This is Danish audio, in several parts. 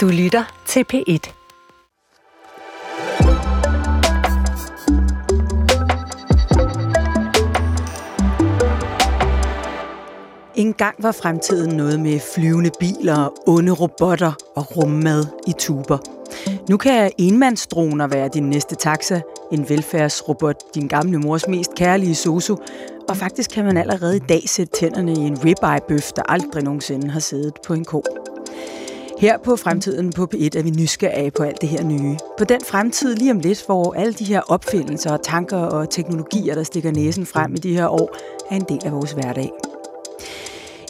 Du lytter til P1. En gang var fremtiden noget med flyvende biler, onde robotter og rummad i tuber. Nu kan enmandsdroner være din næste taxa, en velfærdsrobot, din gamle mors mest kærlige sosu, og faktisk kan man allerede i dag sætte tænderne i en ribeye-bøf, der aldrig nogensinde har siddet på en ko. Her på Fremtiden på P1 er vi nysgerrige på alt det her nye. På den fremtid lige om lidt, hvor alle de her opfindelser, tanker og teknologier, der stikker næsen frem i de her år, er en del af vores hverdag.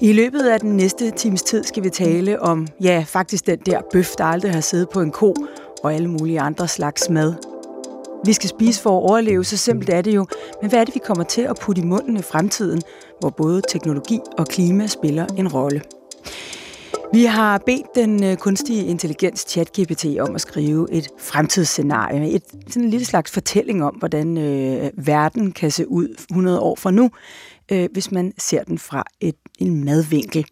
I løbet af den næste times tid skal vi tale om, ja, faktisk den der bøf, der aldrig har siddet på en ko, og alle mulige andre slags mad. Vi skal spise for at overleve, så simpelt er det jo. Men hvad er det, vi kommer til at putte i munden i fremtiden, hvor både teknologi og klima spiller en rolle? Vi har bedt den øh, kunstige intelligens ChatGPT om at skrive et fremtidsscenarie, et sådan en lille slags fortælling om, hvordan øh, verden kan se ud 100 år fra nu, øh, hvis man ser den fra et, en madvinkel.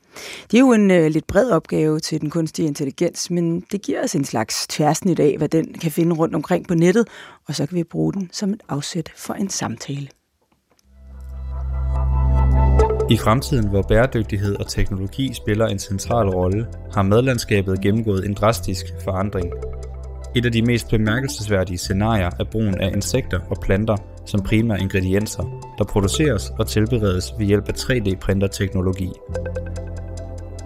Det er jo en øh, lidt bred opgave til den kunstige intelligens, men det giver os en slags tværsnit af, hvad den kan finde rundt omkring på nettet, og så kan vi bruge den som et afsæt for en samtale. I fremtiden, hvor bæredygtighed og teknologi spiller en central rolle, har madlandskabet gennemgået en drastisk forandring. Et af de mest bemærkelsesværdige scenarier er brugen af insekter og planter som primære ingredienser, der produceres og tilberedes ved hjælp af 3D-printerteknologi.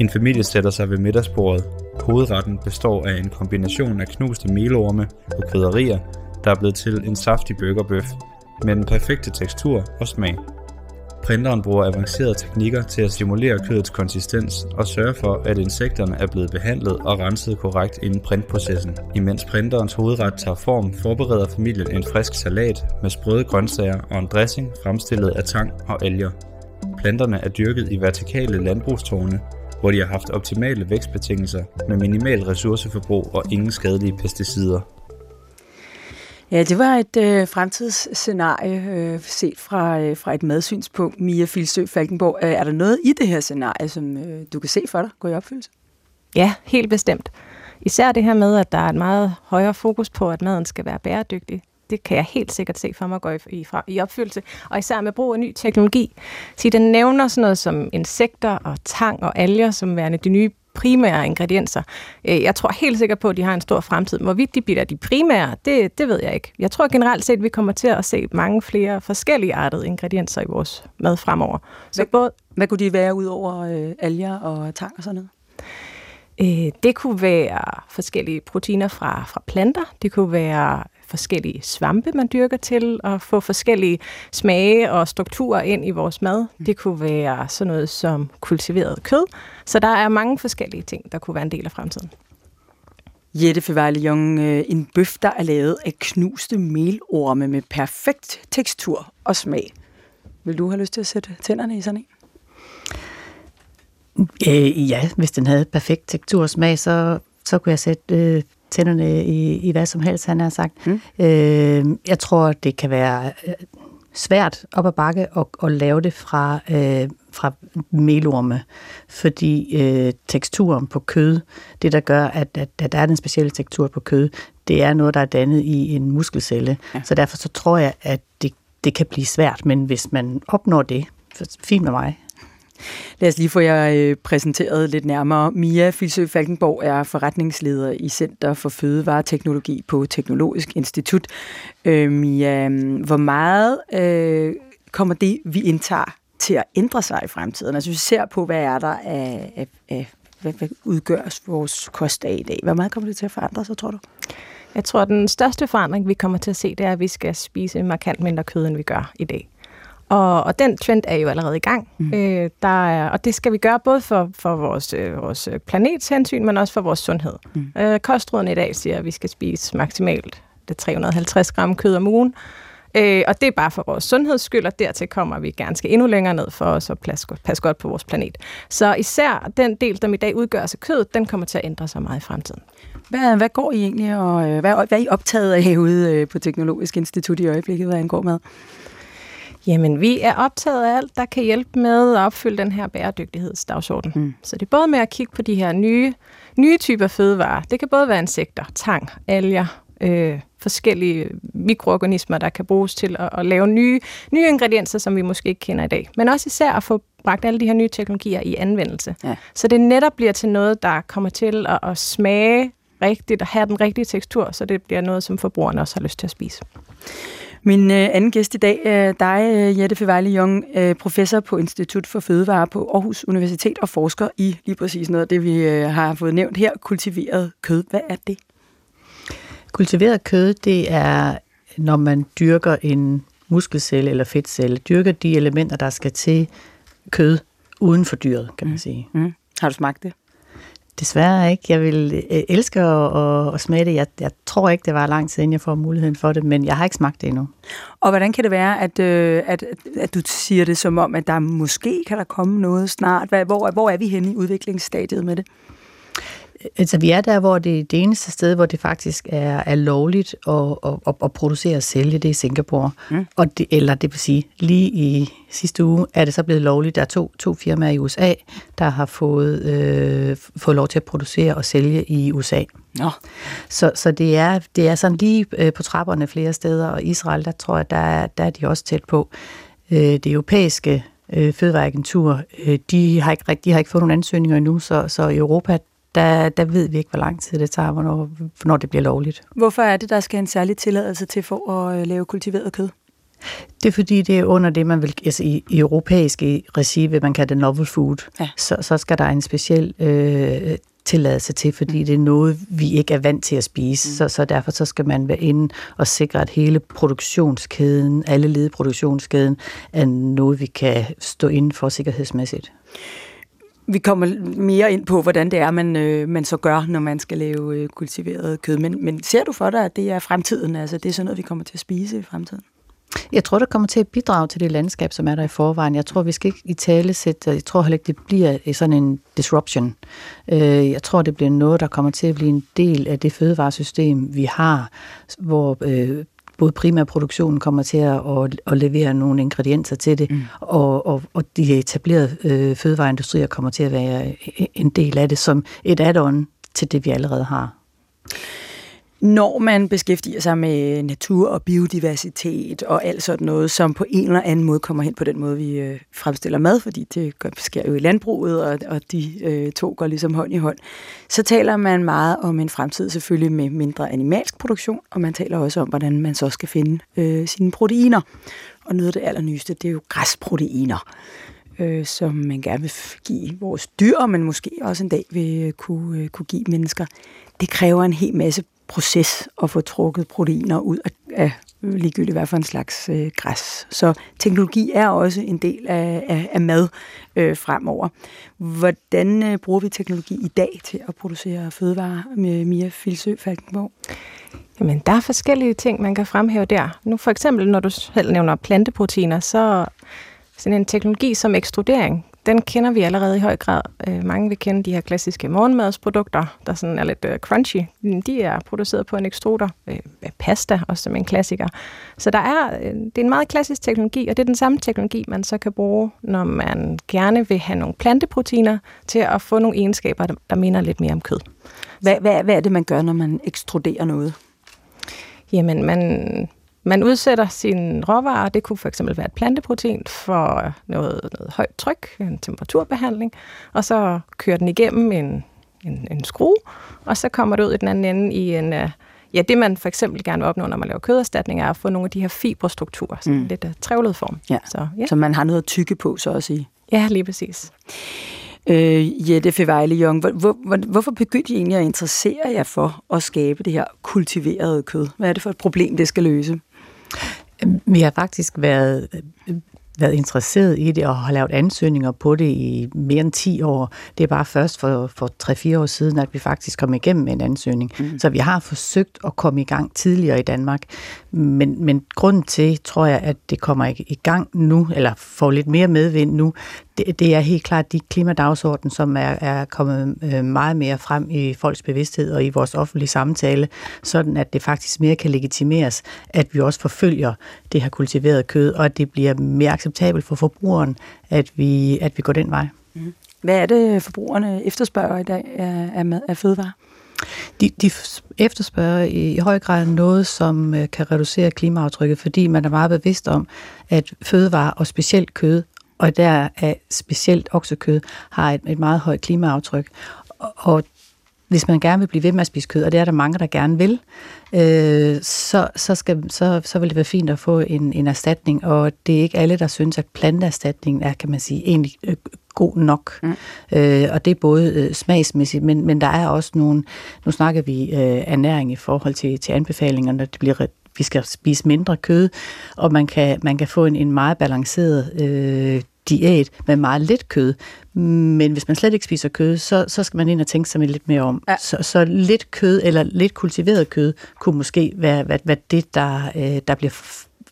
En familie sætter sig ved middagsbordet. Hovedretten består af en kombination af knuste melorme og krydderier, der er blevet til en saftig burgerbøf med den perfekte tekstur og smag. Printeren bruger avancerede teknikker til at simulere kødets konsistens og sørge for, at insekterne er blevet behandlet og renset korrekt inden printprocessen. Imens printerens hovedret tager form, forbereder familien en frisk salat med sprøde grøntsager og en dressing fremstillet af tang og alger. Planterne er dyrket i vertikale landbrugstårne, hvor de har haft optimale vækstbetingelser med minimal ressourceforbrug og ingen skadelige pesticider. Ja, det var et øh, fremtidsscenarie øh, set fra, øh, fra et madsynspunkt. Mia Filsø Falkenborg, øh, er der noget i det her scenarie, som øh, du kan se for dig gå i opfyldelse? Ja, helt bestemt. Især det her med, at der er et meget højere fokus på, at maden skal være bæredygtig. Det kan jeg helt sikkert se for mig gå i, i, fra, i opfyldelse. Og især med brug af ny teknologi. Så den nævner sådan noget som insekter og tang og alger som værende de nye primære ingredienser. Øh, jeg tror helt sikkert på, at de har en stor fremtid. Hvorvidt de bliver de primære, det, det ved jeg ikke. Jeg tror generelt set, at vi kommer til at se mange flere forskellige artede ingredienser i vores mad fremover. Så hvad, både, hvad kunne de være ud over øh, alger og tang og sådan noget? Øh, det kunne være forskellige proteiner fra, fra planter. Det kunne være forskellige svampe, man dyrker til at få forskellige smage og strukturer ind i vores mad. Mm. Det kunne være sådan noget som kultiveret kød. Så der er mange forskellige ting, der kunne være en del af fremtiden. Jette Fevejle Jung, øh, en bøf, der er lavet af knuste melorme med perfekt tekstur og smag. Vil du have lyst til at sætte tænderne i sådan en? Øh, ja, hvis den havde perfekt tekstur og smag, så, så kunne jeg sætte øh, tænderne i, i hvad som helst, han har sagt. Mm. Øh, jeg tror, det kan være øh, svært op ad bakke at, at lave det fra, øh, fra melorme, fordi øh, teksturen på kød, det der gør, at, at, at der er den specielle tekstur på kød, det er noget, der er dannet i en muskelcelle. Ja. Så derfor så tror jeg, at det, det kan blive svært, men hvis man opnår det, fint med mig. Lad os lige få jer øh, præsenteret lidt nærmere. Mia Filsø Falkenborg er forretningsleder i Center for Fødevareteknologi på Teknologisk Institut. Øh, Mia, hvor meget øh, kommer det, vi indtager, til at ændre sig i fremtiden? Altså vi ser på, hvad er der af, af, af hvad, hvad udgøres vores kost af i dag? Hvor meget kommer det til at forandre sig, tror du? Jeg tror, at den største forandring, vi kommer til at se, det er, at vi skal spise markant mindre kød, end vi gør i dag. Og, og den trend er jo allerede i gang. Mm. Øh, der er, og det skal vi gøre både for, for vores, øh, vores planets hensyn, men også for vores sundhed. Mm. Øh, kostråden i dag siger, at vi skal spise maksimalt det 350 gram kød om ugen. Øh, og det er bare for vores sundheds skyld, og dertil kommer vi gerne skal endnu længere ned for os at passe, passe godt på vores planet. Så især den del, der i dag udgør af kød, den kommer til at ændre sig meget i fremtiden. Hvad, hvad går I egentlig, og øh, hvad, hvad er I optaget af ude øh, på Teknologisk Institut i øjeblikket, hvad angår mad? Jamen, vi er optaget af alt, der kan hjælpe med at opfylde den her bæredygtighedsdagsorden. Mm. Så det er både med at kigge på de her nye, nye typer fødevarer. Det kan både være insekter, tang, alger, øh, forskellige mikroorganismer, der kan bruges til at, at lave nye, nye ingredienser, som vi måske ikke kender i dag. Men også især at få bragt alle de her nye teknologier i anvendelse. Ja. Så det netop bliver til noget, der kommer til at, at smage rigtigt og have den rigtige tekstur, så det bliver noget, som forbrugerne også har lyst til at spise. Min øh, anden gæst i dag er dig, øh, Jette Fevejle Jung, øh, professor på Institut for Fødevare på Aarhus Universitet og forsker i lige præcis noget af det, vi øh, har fået nævnt her, kultiveret kød. Hvad er det? Kultiveret kød, det er, når man dyrker en muskelcelle eller fedtcelle, dyrker de elementer, der skal til kød uden for dyret, kan man mm. sige. Mm. Har du smagt det? Desværre ikke. Jeg vil øh, elske at, at smage det. Jeg, jeg tror ikke, det var lang tid, inden jeg får muligheden for det, men jeg har ikke smagt det endnu. Og hvordan kan det være, at, øh, at, at du siger det som om, at der måske kan der komme noget snart? Hvor, hvor er vi henne i udviklingsstadiet med det? Altså, vi er der, hvor det det eneste sted, hvor det faktisk er, er lovligt at, at, at producere og sælge, det er Singapore. Mm. Og det, eller det vil sige, lige i sidste uge er det så blevet lovligt. Der er to, to firmaer i USA, der har fået, øh, fået lov til at producere og sælge i USA. Nå. Så, så det, er, det er sådan lige øh, på trapperne flere steder, og Israel, der tror jeg, der er, der er de også tæt på. Øh, det europæiske øh, fødevareagentur, øh, de, har ikke, de har ikke fået nogen ansøgninger endnu, så, så i Europa, der, der ved vi ikke, hvor lang tid det tager, hvornår, hvornår det bliver lovligt. Hvorfor er det, der skal en særlig tilladelse til for at øh, lave kultiveret kød? Det er fordi, det er under det, man vil, altså i, i europæiske regi, vil man kalde det novel food. Ja. Så, så skal der en speciel øh, tilladelse til, fordi mm. det er noget, vi ikke er vant til at spise. Mm. Så, så derfor så skal man være inde og sikre, at hele produktionskæden, alle led produktionskæden, er noget, vi kan stå inden for sikkerhedsmæssigt. Vi kommer mere ind på, hvordan det er, man, øh, man så gør, når man skal lave øh, kultiveret kød. Men, men ser du for dig, at det er fremtiden? Altså, det er sådan noget, vi kommer til at spise i fremtiden? Jeg tror, det kommer til at bidrage til det landskab, som er der i forvejen. Jeg tror, vi skal ikke i tale sætte, jeg tror heller ikke, det bliver sådan en disruption. Øh, jeg tror, det bliver noget, der kommer til at blive en del af det fødevaresystem, vi har, hvor øh, både primærproduktionen kommer til at, at, at levere nogle ingredienser til det, mm. og, og, og de etablerede øh, fødevareindustrier kommer til at være en del af det som et add-on til det, vi allerede har. Når man beskæftiger sig med natur og biodiversitet og alt sådan noget, som på en eller anden måde kommer hen på den måde, vi øh, fremstiller mad, fordi det sker jo i landbruget, og, og de øh, to går ligesom hånd i hånd, så taler man meget om en fremtid selvfølgelig med mindre animalsk produktion, og man taler også om, hvordan man så skal finde øh, sine proteiner. Og noget af det allernyeste, det er jo græsproteiner øh, som man gerne vil give vores dyr, men måske også en dag vil øh, kunne, øh, kunne give mennesker. Det kræver en hel masse proces at få trukket proteiner ud af, øh, ligegyldigt hvad for en slags øh, græs. Så teknologi er også en del af, af, af mad øh, fremover. Hvordan øh, bruger vi teknologi i dag til at producere fødevarer med Mia Filsø Falkenborg? Jamen, der er forskellige ting, man kan fremhæve der. Nu for eksempel, når du selv nævner planteproteiner, så sådan en teknologi som ekstrudering den kender vi allerede i høj grad. Øh, mange vil kende de her klassiske morgenmadsprodukter, der sådan er lidt øh, crunchy. De er produceret på en ekstruder. Øh, pasta, også som en klassiker. Så der er, øh, det er en meget klassisk teknologi, og det er den samme teknologi, man så kan bruge, når man gerne vil have nogle planteproteiner til at få nogle egenskaber, der, der minder lidt mere om kød. Hvad, hvad, hvad er det, man gør, når man ekstruderer noget? Jamen, man man udsætter sin råvarer, det kunne eksempel være et planteprotein, for noget, noget højt tryk, en temperaturbehandling, og så kører den igennem en, en, en skrue, og så kommer det ud i den anden ende i en... Øh, ja, det man for eksempel gerne vil opnå, når man laver køderstatning, er at få nogle af de her fiberstrukturer, sådan mm. lidt uh, trævlet form. Ja. Så, ja. så man har noget at tykke på, så at sige. Ja, lige præcis. Øh, Jette Fevejle Jung, hvor, hvor, hvorfor begyndte I egentlig at interessere jer for at skabe det her kultiverede kød? Hvad er det for et problem, det skal løse? Vi har faktisk været været interesseret i det og har lavet ansøgninger på det i mere end 10 år. Det er bare først for, for 3-4 år siden, at vi faktisk kom igennem med en ansøgning. Mm. Så vi har forsøgt at komme i gang tidligere i Danmark. Men, men grunden til, tror jeg, at det kommer i gang nu, eller får lidt mere medvind nu, det, det er helt klart de klimadagsorden, som er, er kommet øh, meget mere frem i folks bevidsthed og i vores offentlige samtale, sådan at det faktisk mere kan legitimeres, at vi også forfølger det her kultiverede kød, og at det bliver mere acceptabelt for forbrugeren, at vi, at vi går den vej. Mm. Hvad er det, forbrugerne efterspørger i dag af, af, af fødevarer? De, de efterspørger i, i høj grad noget, som øh, kan reducere klimaaftrykket, fordi man er meget bevidst om, at fødevarer og specielt kød, og der er specielt oksekød, har et, et meget højt klimaaftryk. Og, og hvis man gerne vil blive ved med at spise kød, og det er der mange, der gerne vil, øh, så, så, skal, så, så vil det være fint at få en, en erstatning, og det er ikke alle, der synes, at planteerstatningen er, kan man sige, egentlig øh, god nok. Mm. Øh, og det er både øh, smagsmæssigt, men, men der er også nogle, nu snakker vi øh, ernæring i forhold til, til anbefalingerne, når det bliver vi skal spise mindre kød, og man kan, man kan få en, en meget balanceret øh, diæt med meget lidt kød. Men hvis man slet ikke spiser kød, så, så skal man ind og tænke sig lidt mere om. Ja. Så, så lidt kød eller lidt kultiveret kød kunne måske være, være, være det, der, øh, der bliver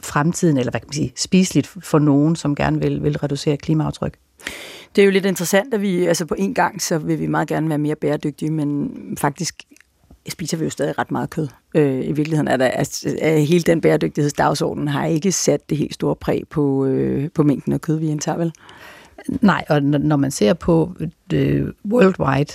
fremtiden, eller hvad kan man sige, spiseligt for nogen, som gerne vil, vil reducere klimaaftryk. Det er jo lidt interessant, at vi altså på en gang, så vil vi meget gerne være mere bæredygtige, men faktisk spiser vi jo stadig ret meget kød. Øh, I virkeligheden er der, altså, hele den bæredygtighedsdagsorden har ikke sat det helt store præg på, øh, på mængden af kød, vi indtager, vel? Nej, og når man ser på det worldwide,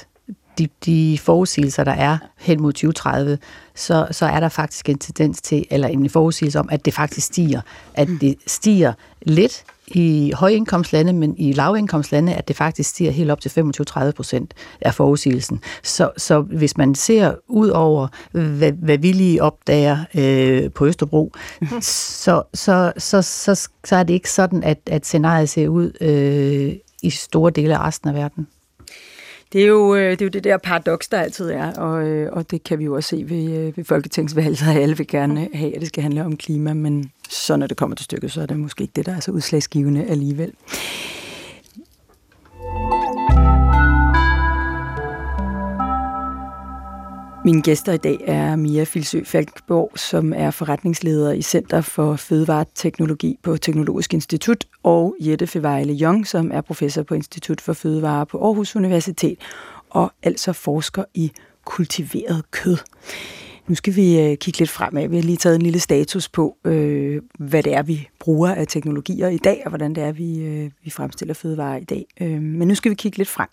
de, de forudsigelser, der er hen mod 2030, så, så er der faktisk en tendens til, eller en forudsigelse om, at det faktisk stiger. At det stiger lidt i højindkomstlande, men i lavindkomstlande, at det faktisk stiger helt op til 25-30 procent af forudsigelsen. Så, så hvis man ser ud over, hvad, hvad vi lige opdager øh, på Østerbro, så, så, så, så, så er det ikke sådan, at, at scenariet ser ud øh, i store dele af resten af verden. Det er, jo, øh, det er jo det der paradoks, der altid er, og, øh, og det kan vi jo også se ved, øh, ved Folketingsvalget, at alle vil gerne have, at det skal handle om klima, men så når det kommer til stykket, så er det måske ikke det, der er så udslagsgivende alligevel. Mine gæster i dag er Mia Filsø Falkborg, som er forretningsleder i Center for Fødevareteknologi på Teknologisk Institut, og Jette Fevejle Jong, som er professor på Institut for Fødevare på Aarhus Universitet, og altså forsker i kultiveret kød. Nu skal vi øh, kigge lidt fremad. Vi har lige taget en lille status på, øh, hvad det er, vi bruger af teknologier i dag, og hvordan det er, vi, øh, vi fremstiller fødevarer i dag. Øh, men nu skal vi kigge lidt frem.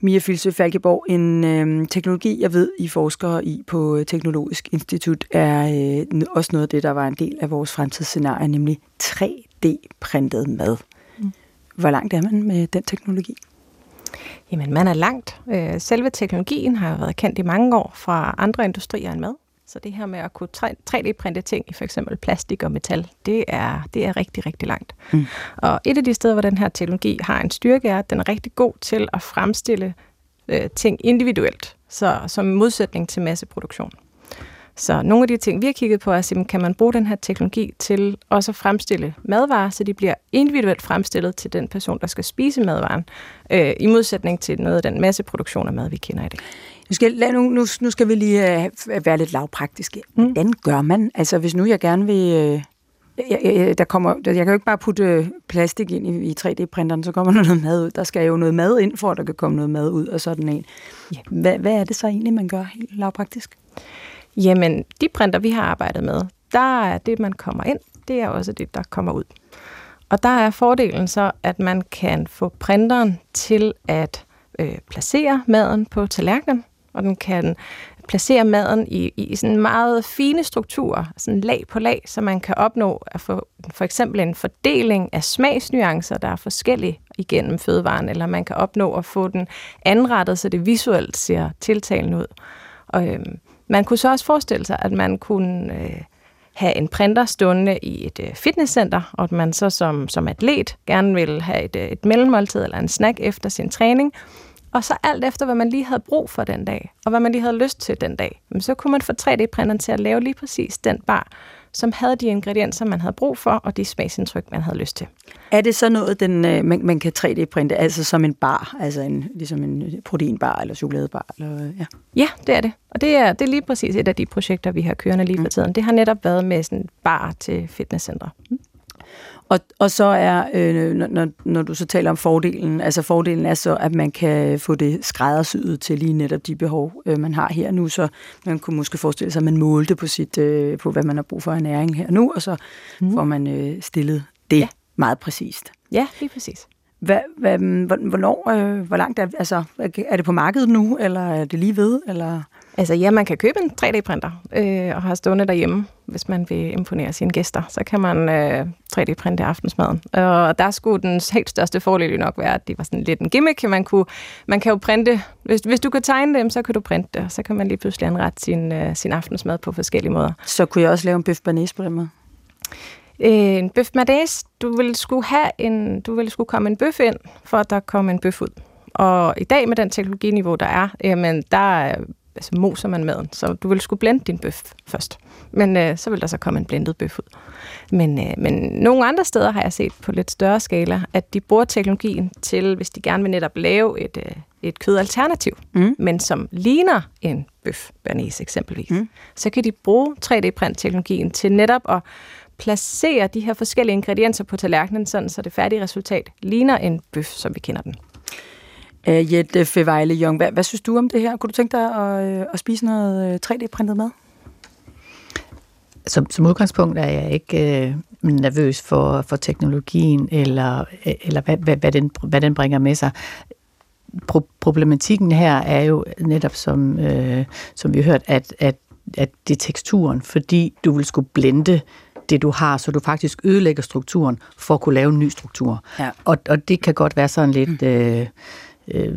Mia Filsø Falkeborg, en øh, teknologi, jeg ved, I forskere i på Teknologisk Institut, er øh, også noget af det, der var en del af vores fremtidsscenarie, nemlig 3D-printet mad. Mm. Hvor langt er man med den teknologi? Jamen, man er langt. Øh, selve teknologien har været kendt i mange år fra andre industrier end mad. Så det her med at kunne 3D-printe ting i for eksempel plastik og metal, det er, det er rigtig, rigtig langt. Mm. Og et af de steder, hvor den her teknologi har en styrke, er, at den er rigtig god til at fremstille øh, ting individuelt, så som modsætning til masseproduktion. Så nogle af de ting, vi har kigget på, er, kan man bruge den her teknologi til også at fremstille madvarer, så de bliver individuelt fremstillet til den person, der skal spise madvaren, øh, i modsætning til noget af den masseproduktion af mad, vi kender i dag. Nu skal, lad, nu, nu, nu skal vi lige uh, være lidt lavpraktiske. Mm. Hvordan gør man? Altså, hvis nu jeg gerne vil... Uh, jeg, jeg, der kommer, jeg kan jo ikke bare putte plastik ind i, i 3D-printeren, så kommer der noget mad ud. Der skal jo noget mad ind, for at der kan komme noget mad ud og sådan en. Ja. Hvad, hvad er det så egentlig, man gør helt lavpraktisk? Jamen, de printer, vi har arbejdet med, der er det, man kommer ind, det er også det, der kommer ud. Og der er fordelen så, at man kan få printeren til at øh, placere maden på tallerkenen, og den kan placere maden i, i sådan meget fine strukturer, sådan lag på lag, så man kan opnå at få for eksempel en fordeling af smagsnuancer, der er forskellige igennem fødevaren, eller man kan opnå at få den anrettet, så det visuelt ser tiltalende ud. Og, øhm, man kunne så også forestille sig, at man kunne øh, have en printer stående i et øh, fitnesscenter, og at man så som, som atlet gerne vil have et, øh, et mellemmåltid eller en snack efter sin træning, og så alt efter, hvad man lige havde brug for den dag, og hvad man lige havde lyst til den dag, så kunne man få 3D-printeren til at lave lige præcis den bar, som havde de ingredienser, man havde brug for, og de smagsindtryk, man havde lyst til. Er det så noget, den, øh, man, man kan 3D-printe, altså som en bar, altså en, ligesom en proteinbar eller chokoladebar? Eller, ja. ja, det er det. Og det er, det er lige præcis et af de projekter, vi har kørende lige for mm. tiden. Det har netop været med sådan en bar til fitnesscentre. Mm. Og, og så er, øh, når, når du så taler om fordelen, altså fordelen er så, at man kan få det skræddersyet til lige netop de behov, øh, man har her nu, så man kunne måske forestille sig, at man målte på, sit, øh, på hvad man har brug for af næring her nu, og så mm. får man øh, stillet det ja. meget præcist. Ja, lige præcis. Hvad, hvad, hvornår, øh, hvor langt er, altså, er det på markedet nu, eller er det lige ved, eller... Altså ja, man kan købe en 3D-printer øh, og have stående derhjemme, hvis man vil imponere sine gæster. Så kan man øh, 3D-printe aftensmaden. Og der skulle den helt største fordel jo nok være, at det var sådan lidt en gimmick. Man, kunne, man kan jo printe, hvis, hvis du kan tegne dem, så kan du printe det, og så kan man lige pludselig anrette sin, øh, sin aftensmad på forskellige måder. Så kunne jeg også lave en bøf på den måde? Øh, en bøf madæs, du vil skulle have en, du vil skulle komme en bøf ind, for at der kommer en bøf ud. Og i dag med den teknologiniveau, der er, jamen, der altså moser man maden, så du vil skulle blende din bøf først. Men øh, så vil der så komme en blendet bøf ud. Men, øh, men nogle andre steder har jeg set på lidt større skala, at de bruger teknologien til, hvis de gerne vil netop lave et, øh, et kødalternativ, mm. men som ligner en bøf bernese eksempelvis, mm. så kan de bruge 3D-print-teknologien til netop at placere de her forskellige ingredienser på tallerkenen, sådan så det færdige resultat ligner en bøf, som vi kender den. Uh, Jette Fevejle Jong, hvad, hvad synes du om det her? Kunne du tænke dig at, øh, at spise noget 3D-printet øh, mad? Som, som udgangspunkt er jeg ikke øh, nervøs for, for teknologien, eller, eller hvad, hvad, hvad, den, hvad den bringer med sig. Pro- problematikken her er jo netop, som, øh, som vi har hørt, at, at, at det er teksturen, fordi du vil skulle blende det, du har, så du faktisk ødelægger strukturen for at kunne lave en ny struktur. Ja. Og, og det kan godt være sådan lidt... Mm. Øh, øh,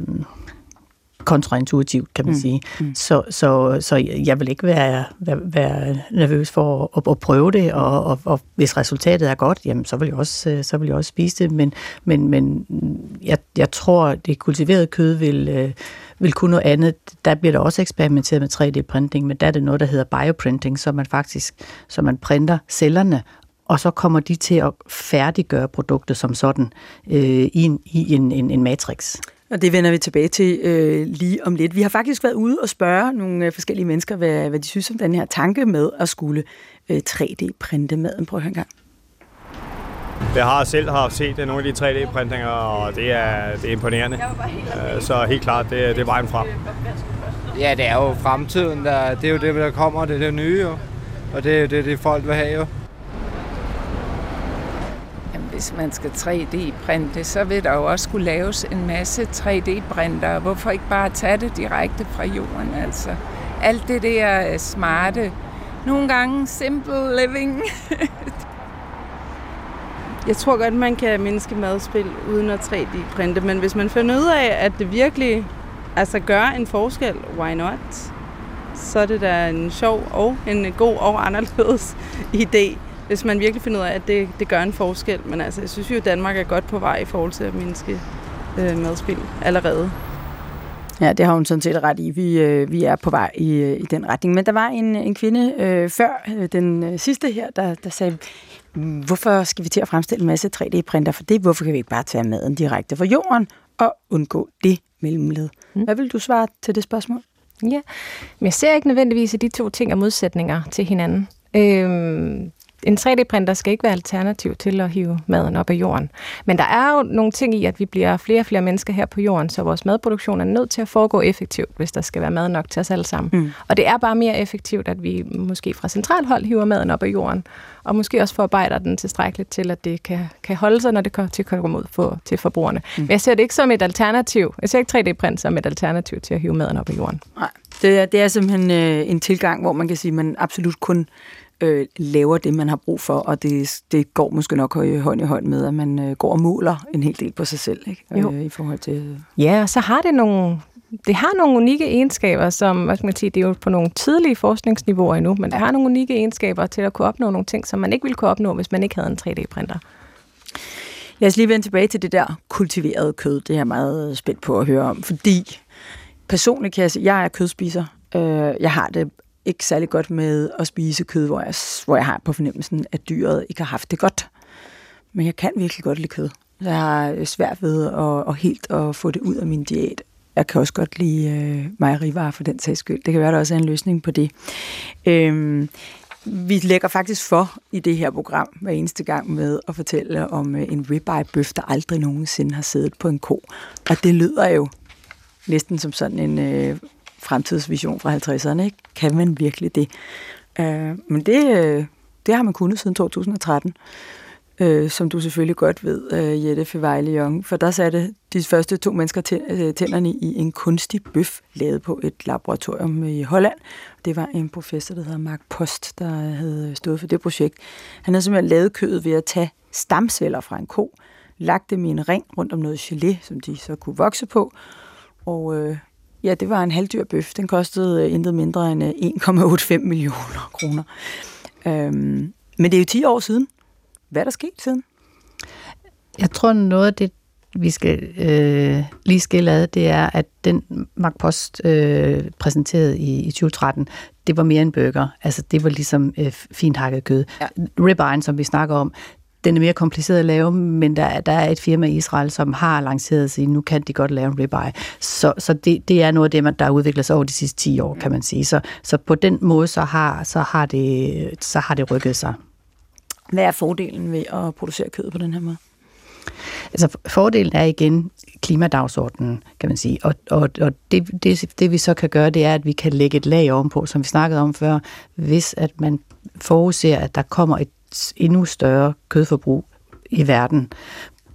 kontraintuitivt, kan man mm. sige. Mm. Så, så, så jeg vil ikke være, være, være nervøs for at, at prøve det, og, og, og hvis resultatet er godt, jamen, så vil jeg også, øh, så vil jeg også spise det, men, men, men jeg, jeg tror, det kultiverede kød vil, øh, vil kunne noget andet. Der bliver der også eksperimenteret med 3D-printing, men der er det noget, der hedder bioprinting, så man faktisk så man printer cellerne, og så kommer de til at færdiggøre produktet som sådan øh, i, en, i en, en, en matrix. Og det vender vi tilbage til øh, lige om lidt. Vi har faktisk været ude og spørge nogle øh, forskellige mennesker, hvad, hvad de synes om den her tanke med at skulle øh, 3D-printe maden. Prøv at høre en gang. Jeg har selv har set nogle af de 3D-printinger, og det er, det er imponerende. Øh, så helt klart, det, det er vejen frem. Ja, det er jo fremtiden. Der, det er jo det, der kommer, det er det nye jo. Og det er jo det, det folk vil have jo hvis man skal 3D-printe, så vil der jo også skulle laves en masse 3D-printer. Hvorfor ikke bare tage det direkte fra jorden? Altså, alt det der smarte, nogle gange simple living. Jeg tror godt, man kan mindske madspil uden at 3D-printe, men hvis man finder ud af, at det virkelig altså, gør en forskel, why not? Så er det da en sjov og en god og anderledes idé hvis man virkelig finder ud af, at det, det gør en forskel. Men altså, jeg synes jo, at Danmark er godt på vej i forhold til at mindske øh, madspil allerede. Ja, det har hun sådan set ret i. Vi, øh, vi er på vej i, øh, i den retning. Men der var en, en kvinde øh, før øh, den øh, sidste her, der, der sagde, hvorfor skal vi til at fremstille en masse 3D-printer for det? Hvorfor kan vi ikke bare tage maden direkte fra jorden og undgå det mellemled? Mm. Hvad vil du svare til det spørgsmål? Ja, men jeg ser ikke nødvendigvis, at de to ting er modsætninger til hinanden. Øhm, en 3D-printer skal ikke være alternativ til at hive maden op af jorden. Men der er jo nogle ting i, at vi bliver flere og flere mennesker her på jorden, så vores madproduktion er nødt til at foregå effektivt, hvis der skal være mad nok til os alle sammen. Mm. Og det er bare mere effektivt, at vi måske fra centralhold hiver maden op af jorden, og måske også forarbejder den tilstrækkeligt til, at det kan, kan holde sig, når det kommer til at komme ud for, til forbrugerne. Mm. Men jeg ser det ikke som et alternativ. Jeg ser ikke 3D-print som et alternativ til at hive maden op af jorden. Nej, det er, det er simpelthen øh, en tilgang, hvor man kan sige, at man absolut kun øh, laver det, man har brug for, og det, det går måske nok hånd i hånd med, at man øh, går og måler en hel del på sig selv, ikke? Jo. Øh, i forhold til... Ja, så har det nogle, det har nogle unikke egenskaber, som, hvad skal man sige, det er jo på nogle tidlige forskningsniveauer endnu, men det har nogle unikke egenskaber til at kunne opnå nogle ting, som man ikke ville kunne opnå, hvis man ikke havde en 3D-printer. Lad os lige vende tilbage til det der kultiverede kød. Det er jeg meget spændt på at høre om, fordi personligt kan jeg sige, jeg er kødspiser. Øh, jeg har det ikke særlig godt med at spise kød, hvor jeg, hvor jeg har på fornemmelsen, at dyret ikke har haft det godt. Men jeg kan virkelig godt lide kød. Jeg har øh, svært ved at, at helt at få det ud af min diæt. Jeg kan også godt lide øh, mejerivarer for den sags skyld. Det kan være, der også er en løsning på det. Øhm, vi lægger faktisk for i det her program hver eneste gang med at fortælle om øh, en ribeye-bøf, der aldrig nogensinde har siddet på en ko. Og det lyder jo næsten som sådan en øh, fremtidsvision fra 50'erne, ikke? Kan man virkelig det? Øh, men det, øh, det har man kunnet siden 2013 øh, som du selvfølgelig godt ved, øh, Jette Fevejle Young, for der satte de første to mennesker øh, tænderne i en kunstig bøf, lavet på et laboratorium i Holland. Det var en professor, der hedder Mark Post, der havde stået for det projekt. Han havde simpelthen lavet kødet ved at tage stamceller fra en ko, lagt dem i en ring rundt om noget gelé, som de så kunne vokse på, og øh, ja, det var en halvdyr bøf. Den kostede øh, intet mindre end 1,85 øh, millioner kroner. Øhm, men det er jo 10 år siden, hvad er der sket siden? Jeg tror, noget af det, vi skal øh, lige skille ad, det er, at den Mark Post øh, præsenterede i, i 2013, det var mere en burger. Altså, det var ligesom øh, fint hakket kød. Ja. Ribeye, som vi snakker om, den er mere kompliceret at lave, men der, der er et firma i Israel, som har lanceret sig, nu kan de godt lave en ribeye. Så, så det, det er noget af det, der har udviklet sig over de sidste 10 år, kan man sige. Så, så på den måde, så har, så har, det, så har det rykket sig. Hvad er fordelen ved at producere kød på den her måde? Altså fordelen er igen klimadagsordenen, kan man sige. Og, og, og det, det, det vi så kan gøre, det er, at vi kan lægge et lag ovenpå, som vi snakkede om før, hvis at man forudser, at der kommer et endnu større kødforbrug i verden,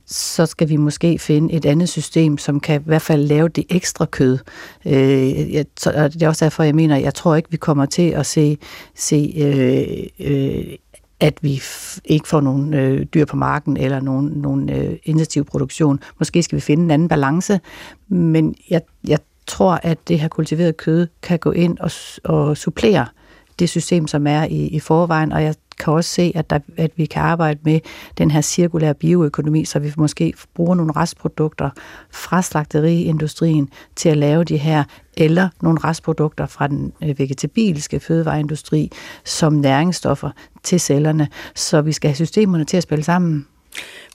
så skal vi måske finde et andet system, som kan i hvert fald lave det ekstra kød. Øh, jeg, det er også derfor, jeg mener, jeg tror ikke, vi kommer til at se, se øh, øh, at vi ikke får nogen øh, dyr på marken eller nogen, nogen øh, intensiv produktion. Måske skal vi finde en anden balance, men jeg, jeg tror, at det her kultiverede kød kan gå ind og, og supplere det system, som er i, i forvejen, og jeg kan også se, at, der, at vi kan arbejde med den her cirkulære bioøkonomi, så vi måske bruger nogle restprodukter fra slagteriindustrien til at lave de her, eller nogle restprodukter fra den øh, vegetabilske fødevareindustri som næringsstoffer til cellerne, så vi skal have systemerne til at spille sammen.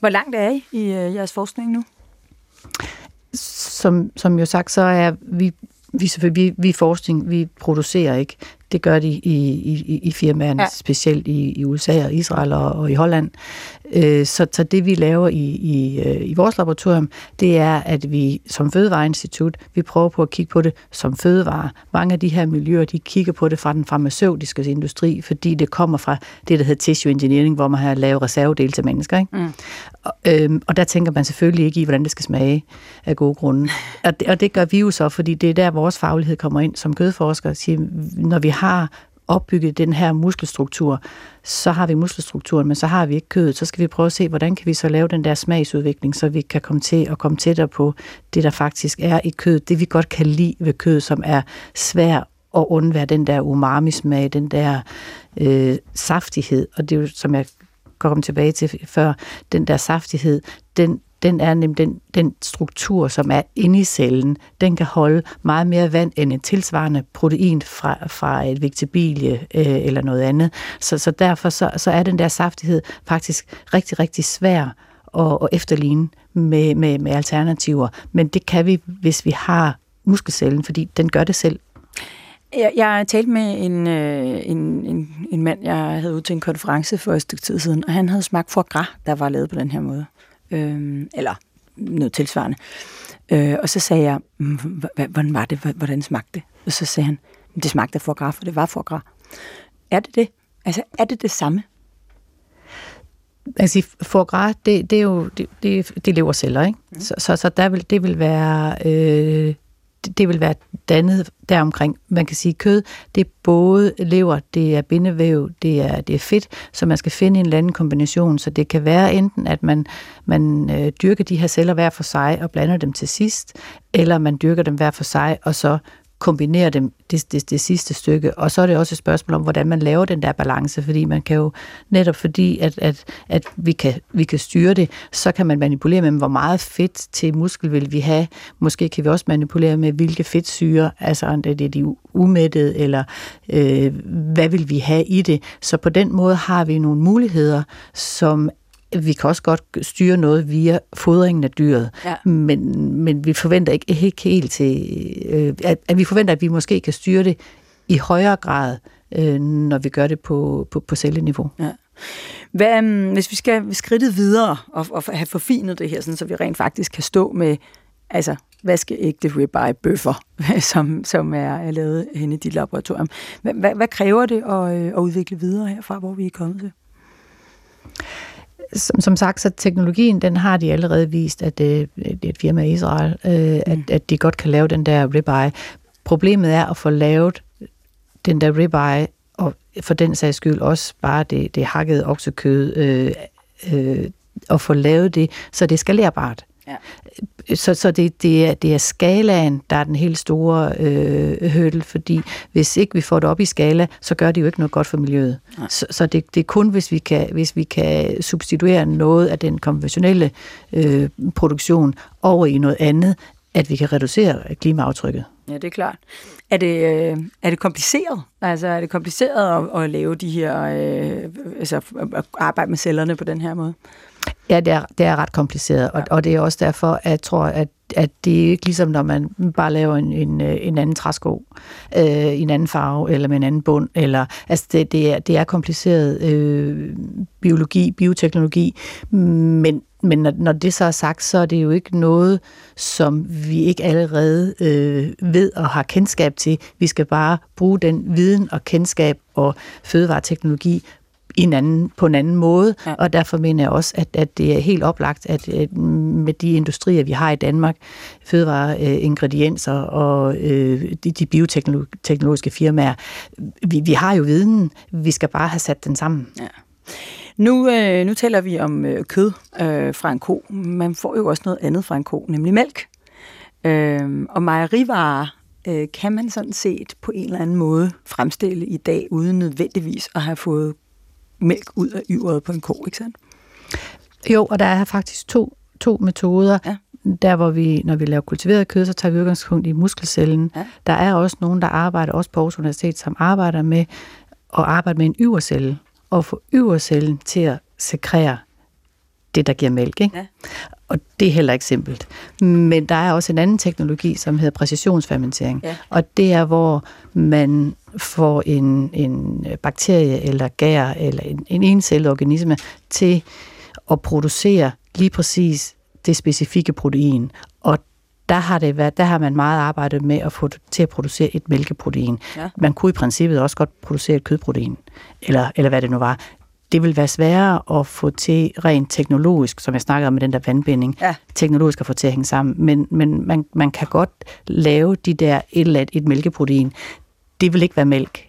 Hvor langt er I i øh, jeres forskning nu? Som, som jo sagt, så er vi vi, vi, vi forskning, vi producerer ikke. Det gør de i, i, i firmaerne, ja. specielt i, i USA og Israel og, og i Holland. Øh, så, så det vi laver i, i, øh, i vores laboratorium, det er, at vi som Fødevareinstitut, vi prøver på at kigge på det som fødevare. Mange af de her miljøer, de kigger på det fra den farmaceutiske industri, fordi det kommer fra det, der hedder tissue engineering, hvor man har lavet reservedele til mennesker. Ikke? Mm. Og, øhm, og der tænker man selvfølgelig ikke i, hvordan det skal smage af gode grunde. Og det, og det gør vi jo så, fordi det er der, vores faglighed kommer ind som kødforsker. Siger, når vi har opbygget den her muskelstruktur, så har vi muskelstrukturen, men så har vi ikke kødet. Så skal vi prøve at se, hvordan kan vi så lave den der smagsudvikling, så vi kan komme til at komme tættere på det, der faktisk er i kødet. Det vi godt kan lide ved kød, som er svært at undvære den der umami-smag, den der øh, saftighed. Og det er jo, som jeg kom tilbage til før, den der saftighed, den, den er nemlig den, den struktur, som er inde i cellen, den kan holde meget mere vand end en tilsvarende protein fra, fra et vegetabilie øh, eller noget andet. Så, så derfor så, så er den der saftighed faktisk rigtig, rigtig svær at, at efterligne med, med, med alternativer. Men det kan vi, hvis vi har muskelcellen, fordi den gør det selv. Jeg, jeg talte med en, øh, en, en, en mand, jeg havde ud til en konference for et stykke tid siden, og han havde smagt foie gras, der var lavet på den her måde øh, eller noget tilsvarende. Øh, og så sagde jeg, mm, hvordan var det, hvordan smagte det? Og så sagde han, det smagte af foie for det var foie Er det det? Altså, er det det samme? Altså, foie gras, det, det er jo, det, det, det lever celler, ikke? Mm. Så, så, så der vil, det vil være, øh, det vil være dannet deromkring. Man kan sige, kød, det er både lever, det er bindevæv, det er, det er fedt, så man skal finde en eller anden kombination. Så det kan være enten, at man, man øh, dyrker de her celler hver for sig og blander dem til sidst, eller man dyrker dem hver for sig, og så kombinere dem det, det, det sidste stykke. Og så er det også et spørgsmål om, hvordan man laver den der balance, fordi man kan jo netop fordi, at, at, at vi, kan, vi kan styre det, så kan man manipulere med, hvor meget fedt til muskel vil vi have. Måske kan vi også manipulere med, hvilke fedtsyre, altså om det er de umættede, eller øh, hvad vil vi have i det. Så på den måde har vi nogle muligheder, som vi kan også godt styre noget via fodringen af dyret, ja. men, men vi forventer ikke, ikke helt til, øh, at, at vi forventer, at vi måske kan styre det i højere grad, øh, når vi gør det på, på, på celleniveau. Ja. Hvad, um, hvis vi skal skridte videre og, og have forfinet det her, sådan, så vi rent faktisk kan stå med altså, vaskeægte ribeye bøffer, som, som er, er lavet henne i dit laboratorium. Hvad, hvad, hvad kræver det at, øh, at udvikle videre herfra, hvor vi er kommet til? Som, som sagt, så teknologien, den har de allerede vist, at det, øh, det er et firma i Israel, øh, at, mm. at de godt kan lave den der ribeye. Problemet er at få lavet den der ribeye, og for den sags skyld også bare det, det hakkede oksekød, øh, øh, og få lavet det, så det er skalerbart. Ja. Så, så det, det, er, det er skalaen, der er den helt store øh, hurdle, fordi hvis ikke vi får det op i skala, så gør det jo ikke noget godt for miljøet. Så, så det, det er kun, hvis vi, kan, hvis vi kan substituere noget af den konventionelle øh, produktion over i noget andet, at vi kan reducere klimaaftrykket. Ja, det er klart. Er det, øh, er det kompliceret? Altså, er det kompliceret at, at lave de her, øh, altså at arbejde med cellerne på den her måde? Ja, det er, det er ret kompliceret, og, ja. og det er også derfor, at jeg tror, at, at det er ikke ligesom, når man bare laver en, en, en anden træsko øh, i en anden farve, eller med en anden bund, eller, altså det, det, er, det er kompliceret øh, biologi, bioteknologi, men, men når, når det så er sagt, så er det jo ikke noget, som vi ikke allerede øh, ved og har kendskab til. Vi skal bare bruge den viden og kendskab og fødevareteknologi i en anden, på en anden måde, ja. og derfor mener jeg også, at, at det er helt oplagt, at, at med de industrier, vi har i Danmark, fødevare, øh, ingredienser og øh, de, de bioteknologiske firmaer, vi, vi har jo viden, vi skal bare have sat den sammen. Ja. Nu, øh, nu taler vi om øh, kød øh, fra en ko. Man får jo også noget andet fra en ko, nemlig mælk. Øh, og mejerivarer øh, kan man sådan set på en eller anden måde fremstille i dag, uden nødvendigvis at have fået mælk ud af yveret på en ko, ikke sandt? Jo, og der er faktisk to, to metoder. Ja. Der, hvor vi, når vi laver kultiveret kød, så tager vi udgangspunkt i muskelcellen. Ja. Der er også nogen, der arbejder, også på Aarhus Universitet, som arbejder med at arbejde med en yvercelle, og få yvercellen til at sekrere det, der giver mælk. Ikke? Ja. Og det er heller ikke simpelt. Men der er også en anden teknologi, som hedder præcisionsfermentering. Ja. Og det er, hvor man får en, en bakterie eller gær eller en, en encellet organisme til at producere lige præcis det specifikke protein. Og der har, det været, der har man meget arbejdet med at få til at producere et mælkeprotein. Ja. Man kunne i princippet også godt producere et kødprotein, eller, eller hvad det nu var det vil være sværere at få til rent teknologisk, som jeg snakkede om med den der vandbinding, ja. teknologisk at få til at hænge sammen. Men, men man, man kan godt lave de der et eller andet, et mælkeprotein. Det vil ikke være mælk.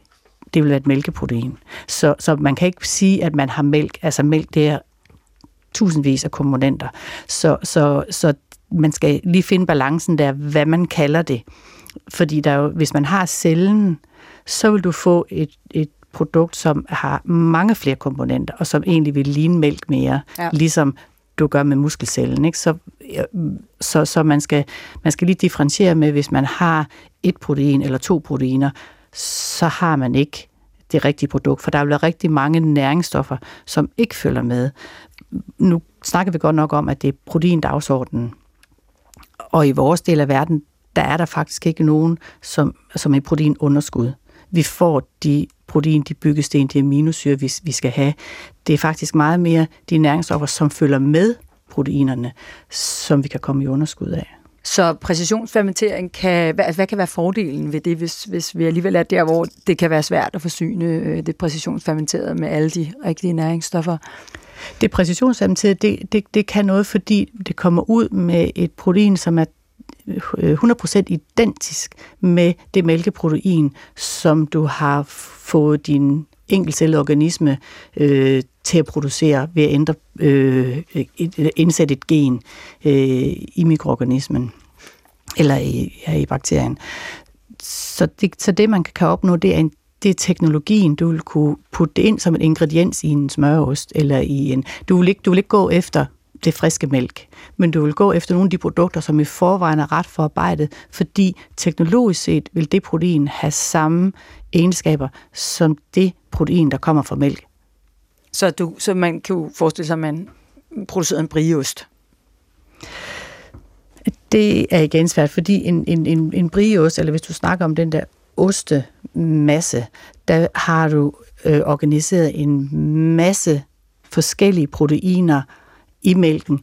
Det vil være et mælkeprotein. Så, så man kan ikke sige, at man har mælk. Altså mælk, det er tusindvis af komponenter. Så, så, så man skal lige finde balancen der, hvad man kalder det. Fordi der jo, hvis man har cellen, så vil du få et, et produkt, som har mange flere komponenter, og som egentlig vil ligne mælk mere, ja. ligesom du gør med muskelcellen. Ikke? Så, så, så man, skal, man skal lige differentiere med, hvis man har et protein eller to proteiner, så har man ikke det rigtige produkt, for der være rigtig mange næringsstoffer, som ikke følger med. Nu snakker vi godt nok om, at det er proteindagsordenen, og i vores del af verden, der er der faktisk ikke nogen, som, som er proteinunderskud. Vi får de protein, de byggesten, de aminosyre, vi, vi skal have. Det er faktisk meget mere de næringsstoffer, som følger med proteinerne, som vi kan komme i underskud af. Så præcisionsfermentering, kan, hvad, hvad kan være fordelen ved det, hvis, hvis vi alligevel er der, hvor det kan være svært at forsyne øh, det præcisionsfermenterede med alle de rigtige næringsstoffer? Det præcisionsfermenterede, det, det, det kan noget, fordi det kommer ud med et protein, som er 100% identisk med det mælkeprotein, som du har fået din enkeltcellede organisme øh, til at producere ved at ændre, øh, et, indsætte et gen øh, i mikroorganismen eller i, ja, i bakterien. Så det, så det, man kan opnå, det er, en, det er teknologien, du vil kunne putte det ind som en ingrediens i en smørost, eller i en... Du vil ikke, du vil ikke gå efter det friske mælk. Men du vil gå efter nogle af de produkter, som i forvejen er ret forarbejdet, fordi teknologisk set vil det protein have samme egenskaber som det protein, der kommer fra mælk. Så, du, så man kan jo forestille sig, at man producerer en briost? Det er igen svært, fordi en, en, en, en briost, eller hvis du snakker om den der ostemasse, der har du øh, organiseret en masse forskellige proteiner i mælken,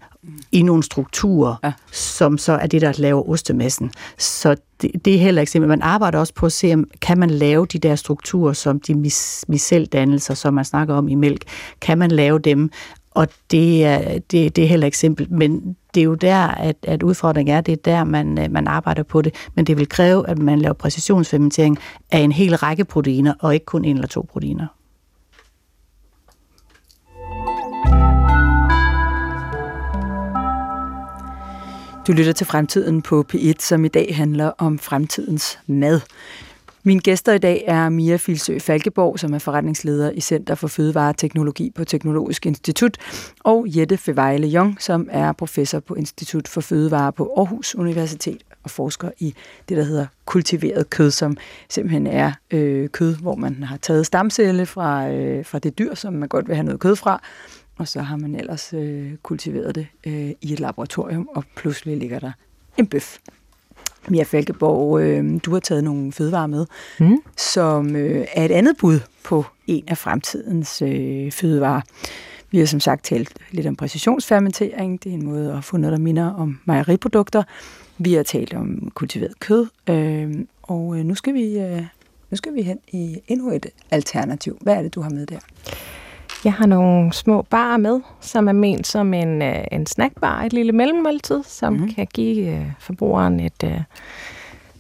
i nogle strukturer, ja. som så er det, der laver ostemassen. Så det, det er heller ikke simpelthen. Man arbejder også på at se, om kan man lave de der strukturer, som de mis, miceldannelser, som man snakker om i mælk, kan man lave dem, og det er, det, det er heller ikke simpelt, men det er jo der, at, at udfordringen er, det er der, man, øh, man arbejder på det. Men det vil kræve, at man laver præcisionsfermentering af en hel række proteiner, og ikke kun en eller to proteiner. Du lytter til Fremtiden på P1, som i dag handler om fremtidens mad. Mine gæster i dag er Mia Filsø Falkeborg, som er forretningsleder i Center for Fødevareteknologi på Teknologisk Institut, og Jette Fevejle Jong, som er professor på Institut for Fødevare på Aarhus Universitet og forsker i det, der hedder kultiveret kød, som simpelthen er øh, kød, hvor man har taget stamcelle fra, øh, fra det dyr, som man godt vil have noget kød fra, og så har man ellers øh, kultiveret det øh, i et laboratorium, og pludselig ligger der en bøf. Mia Falkeborg, øh, du har taget nogle fødevarer med, mm. som øh, er et andet bud på en af fremtidens øh, fødevarer. Vi har som sagt talt lidt om præcisionsfermentering. Det er en måde at få noget, der minder om mejeriprodukter. Vi har talt om kultiveret kød, øh, og øh, nu, skal vi, øh, nu skal vi hen i endnu et alternativ. Hvad er det, du har med der? Jeg har nogle små barer med, som er ment som en, øh, en snackbar, et lille mellemmåltid, som mm. kan give øh, forbrugeren et, øh,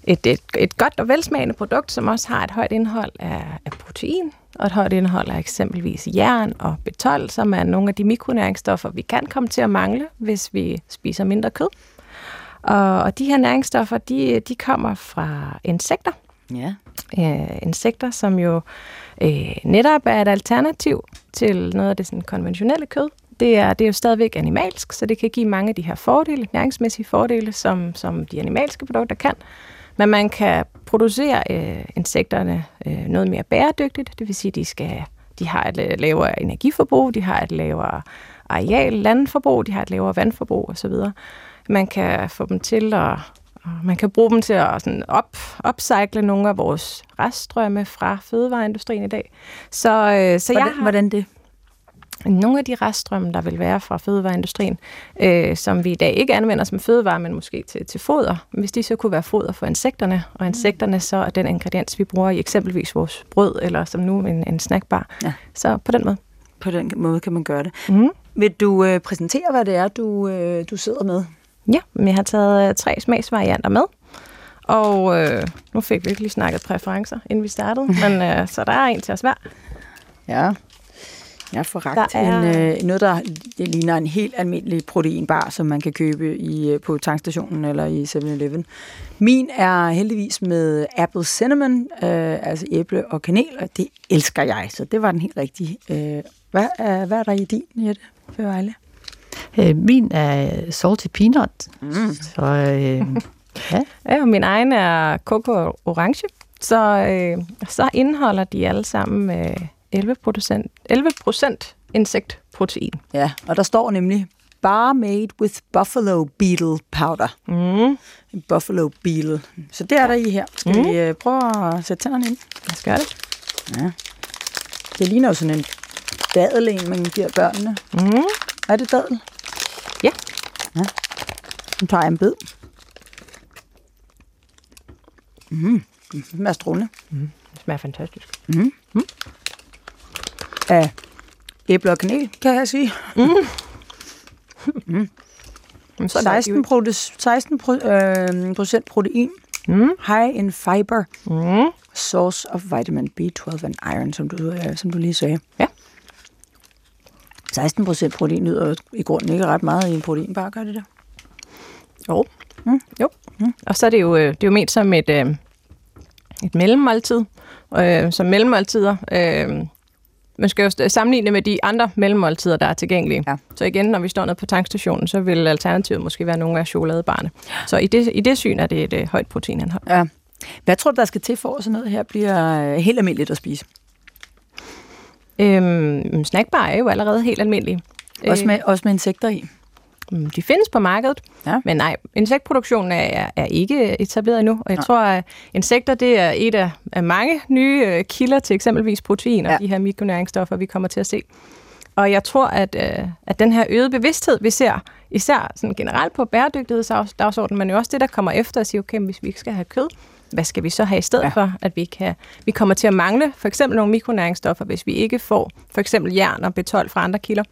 et, et, et godt og velsmagende produkt, som også har et højt indhold af, af protein, og et højt indhold af eksempelvis jern og betol, som er nogle af de mikronæringsstoffer, vi kan komme til at mangle, hvis vi spiser mindre kød. Og, og de her næringsstoffer, de, de kommer fra insekter. Ja. Øh, insekter, som jo øh, netop er et alternativ til noget af det sådan, konventionelle kød. Det er, det er jo stadigvæk animalsk, så det kan give mange af de her fordele, næringsmæssige fordele, som, som de animalske produkter kan. Men man kan producere øh, insekterne øh, noget mere bæredygtigt, det vil sige, de skal de har et øh, lavere energiforbrug, de har et lavere areal, landforbrug, de har et lavere vandforbrug osv. Man kan få dem til at man kan bruge dem til at sådan op, upcycle nogle af vores reststrømme fra fødevareindustrien i dag. Så, øh, så hvordan, jeg har, hvordan det? Nogle af de reststrømme, der vil være fra fødevareindustrien, øh, som vi i dag ikke anvender som fødevare, men måske til, til foder, hvis de så kunne være foder for insekterne, og mm. insekterne så er den ingrediens, vi bruger i eksempelvis vores brød, eller som nu en, en snackbar. Ja. Så på den måde. På den måde kan man gøre det. Mm. Vil du øh, præsentere, hvad det er, du, øh, du sidder med? Ja, men jeg har taget øh, tre smagsvarianter med. Og øh, nu fik vi ikke lige snakket præferencer, inden vi startede, men øh, så der er en til os hver. Ja. Jeg får ragt er... en, øh, noget, der ligner en helt almindelig proteinbar, som man kan købe i øh, på tankstationen eller i 7-Eleven. Min er heldigvis med apple cinnamon, øh, altså æble og kanel, og det elsker jeg, så det var den helt rigtige. Øh, hvad, er, hvad er der i din, Jette Føvejle? Øh, min er salty peanut. Mm. Så, øh, ja. ja, min egen er coco orange. Så, øh, så indeholder de alle sammen øh, 11 procent 11 insektprotein. Ja, og der står nemlig bar made with buffalo beetle powder. Mm. Buffalo beetle. Så det er der i her. Skal mm. vi øh, prøve at sætte tænderne ind? Lad os gøre det. Ja. Det ligner jo sådan en dadel, en man giver børnene. Mm. Er det dadel? Ja. ja. Nu tager jeg en bid. Mm. Det smager strålende. Mm. Det smager fantastisk. Mm. Mm. Af æble og kanel, kan jeg sige. Mm. mm. Så 16, prote 16 pro øh, procent protein. Mm. High in fiber. Mm. Source of vitamin B12 and iron, som du, øh, som du lige sagde. Ja. 16 procent protein lyder i grunden ikke ret meget i en proteinbar, gør det der? Jo. Mm. Jo. Mm. Og så er det jo, øh, det er jo ment som et, øh, et mellemmåltid. Øh, som mellemmåltider. Øh, man skal jo sammenligne med de andre mellemmåltider, der er tilgængelige. Ja. Så igen, når vi står nede på tankstationen, så vil alternativet måske være nogle af chokoladebarne. Så i det, i det syn er det et øh, højt proteinindhold. Ja. Hvad tror du, der skal til for, at sådan noget her bliver øh, helt almindeligt at spise? Øhm, snackbar er jo allerede helt almindelig. Også med, øh, også med insekter i? Mm, De findes på markedet, Ja. men nej, insektproduktionen er, er ikke etableret endnu. Og jeg Nej. tror, at insekter det er et af, af mange nye øh, kilder til eksempelvis protein og Ja. de her mikronæringsstoffer, vi kommer til at se. Og jeg tror, at, øh, at den her øgede bevidsthed, vi ser, især sådan generelt på bæredygtighedsdagsordenen, men jo også det, der kommer efter at sige, okay, hvis vi ikke skal have kød, hvad skal vi så have i stedet Ja. for, at vi kan, vi kommer til at mangle for eksempel nogle mikronæringsstoffer, hvis vi ikke får for eksempel jern og B12 fra andre kilder.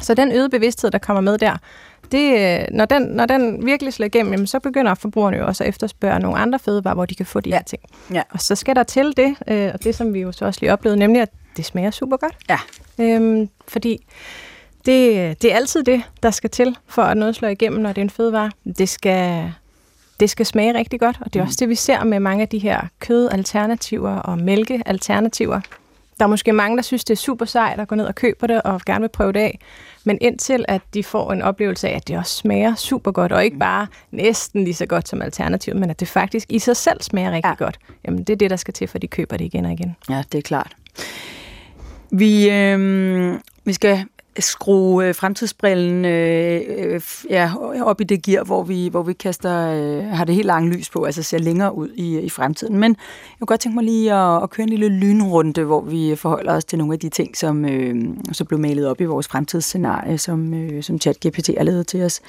Så den øgede bevidsthed, der kommer med der, det, øh, når, den, når den virkelig slår igennem, jamen, så begynder forbrugerne jo også at efterspørge nogle andre fødevarer, hvor de kan få de Ja. her ting. Ja. Og så skal der til det, øh, og det som vi jo så også lige oplevede, nemlig at det smager super godt. Ja. Øhm, fordi det, det er altid det, der skal til, for at noget slår igennem, når det er en fødevare. Det skal, det skal smage rigtig godt, og det er Mm. også det, vi ser med mange af de her kødalternativer og mælkealternativer. Der er måske mange, der synes, det er super sejt at gå ned og købe det og gerne vil prøve det af. Men indtil at de får en oplevelse af, at det også smager super godt, og ikke bare næsten lige så godt som alternativ, men at det faktisk i sig selv smager rigtig ja. godt, jamen det er det, der skal til, for de køber det igen og igen. Ja, det er klart. Vi, øh, vi skal skrue øh, fremtidsbrillen øh, øh ja, op i det gear, hvor vi, hvor vi kaster, øh, har det helt lange lys på, altså ser længere ud i, i fremtiden. Men jeg kunne godt tænke mig lige at, at køre en lille lynrunde, hvor vi forholder os til nogle af de ting, som øh, så blev malet op i vores fremtidsscenarie, som, øh, som ChatGPT har lavet til os.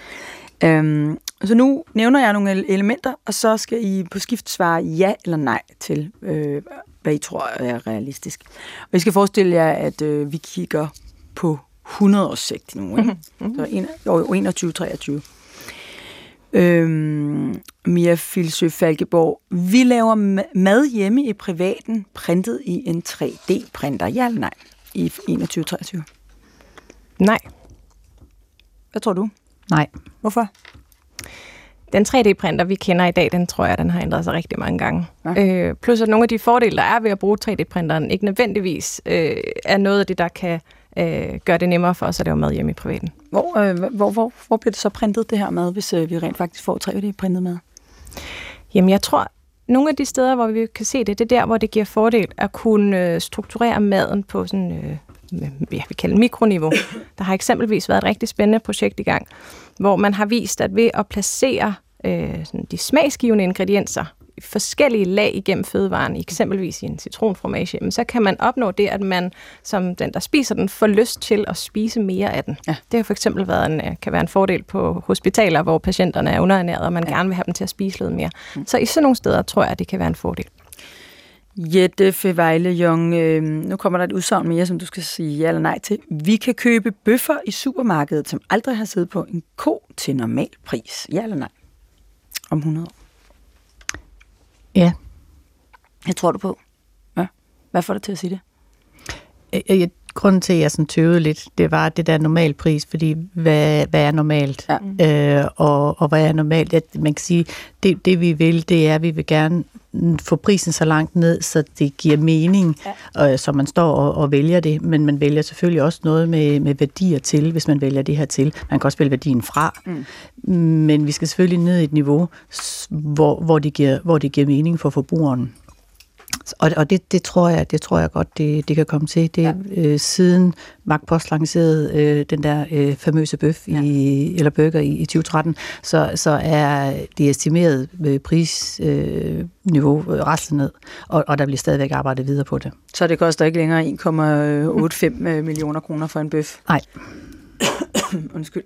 Øhm, så nu nævner jeg nogle elementer, og så skal I på skift svare ja eller nej til, øh, hvad I tror er realistisk. Og I skal forestille jer, at øh, vi kigger på 100 års sigt nu, ikke? Så en, år 21-23. Øhm, Mia Filsø Falkeborg, vi laver ma- mad hjemme i privaten, printet i en 3D-printer. Ja eller nej? I 21-23. Nej. Hvad tror du? Nej. Hvorfor? Den 3D-printer, vi kender i dag, den tror jeg, den har ændret sig rigtig mange gange. Ja. Øh, plus at nogle af de fordele, der er ved at bruge 3D-printeren, ikke nødvendigvis øh, er noget af det, der kan øh, gøre det nemmere for os at lave mad hjemme i privaten. Hvor, øh, hvor, hvor, hvor bliver det så printet, det her mad, hvis øh, vi rent faktisk får 3D-printet mad? Jamen, jeg tror, nogle af de steder, hvor vi kan se det, det er der, hvor det giver fordel at kunne øh, strukturere maden på sådan, øh, jeg vil kalde det mikroniveau. Der har eksempelvis været et rigtig spændende projekt i gang, hvor man har vist, at ved at placere øh, sådan de smagsgivende ingredienser i forskellige lag igennem fødevaren, eksempelvis i en citronfromage, jamen, så kan man opnå det, at man som den, der spiser den, får lyst til at spise mere af den. Ja. Det har for eksempel været en, øh, kan være en fordel på hospitaler, hvor patienterne er underernæret, og man Ja. gerne vil have dem til at spise lidt mere. Mm. Så i sådan nogle steder tror jeg, at det kan være en fordel. Jette Fevejle Jung, øh, nu kommer der et udsagn mere, som du skal sige ja eller nej til. Vi kan købe bøffer i supermarkedet, som aldrig har siddet på en ko til normal pris. Ja eller nej? Om 100 år. Ja. Jeg tror du på. Ja. Hvad får dig til at sige det? Jeg, jeg, grunden til, at jeg sådan tøvede lidt, det var det der normal pris, fordi hvad, hvad er normalt? Ja. Øh, og, og hvad er normalt? At man kan sige, det, det vi vil, det er, at vi vil gerne mm, få prisen så langt ned, så det giver mening, ja. øh, så man står og, og vælger det. Men man vælger selvfølgelig også noget med, med værdier til, hvis man vælger det her til. Man kan også vælge værdien fra. Mm. Men vi skal selvfølgelig ned i et niveau, hvor, hvor, det, giver, hvor det giver mening for forbrugeren. Og, og det, det, tror jeg, det tror jeg godt, det, det kan komme til. Det, ja. øh, siden Mark Post lancerede øh, den der øh, famøse bøf ja. i, eller burger i, i 2013, så, så er det estimerede øh, prisniveau øh, øh, raslet ned, og, og der bliver stadigvæk arbejdet videre på det. Så det koster ikke længere 1,85 millioner kroner for en bøf? Nej. Undskyld.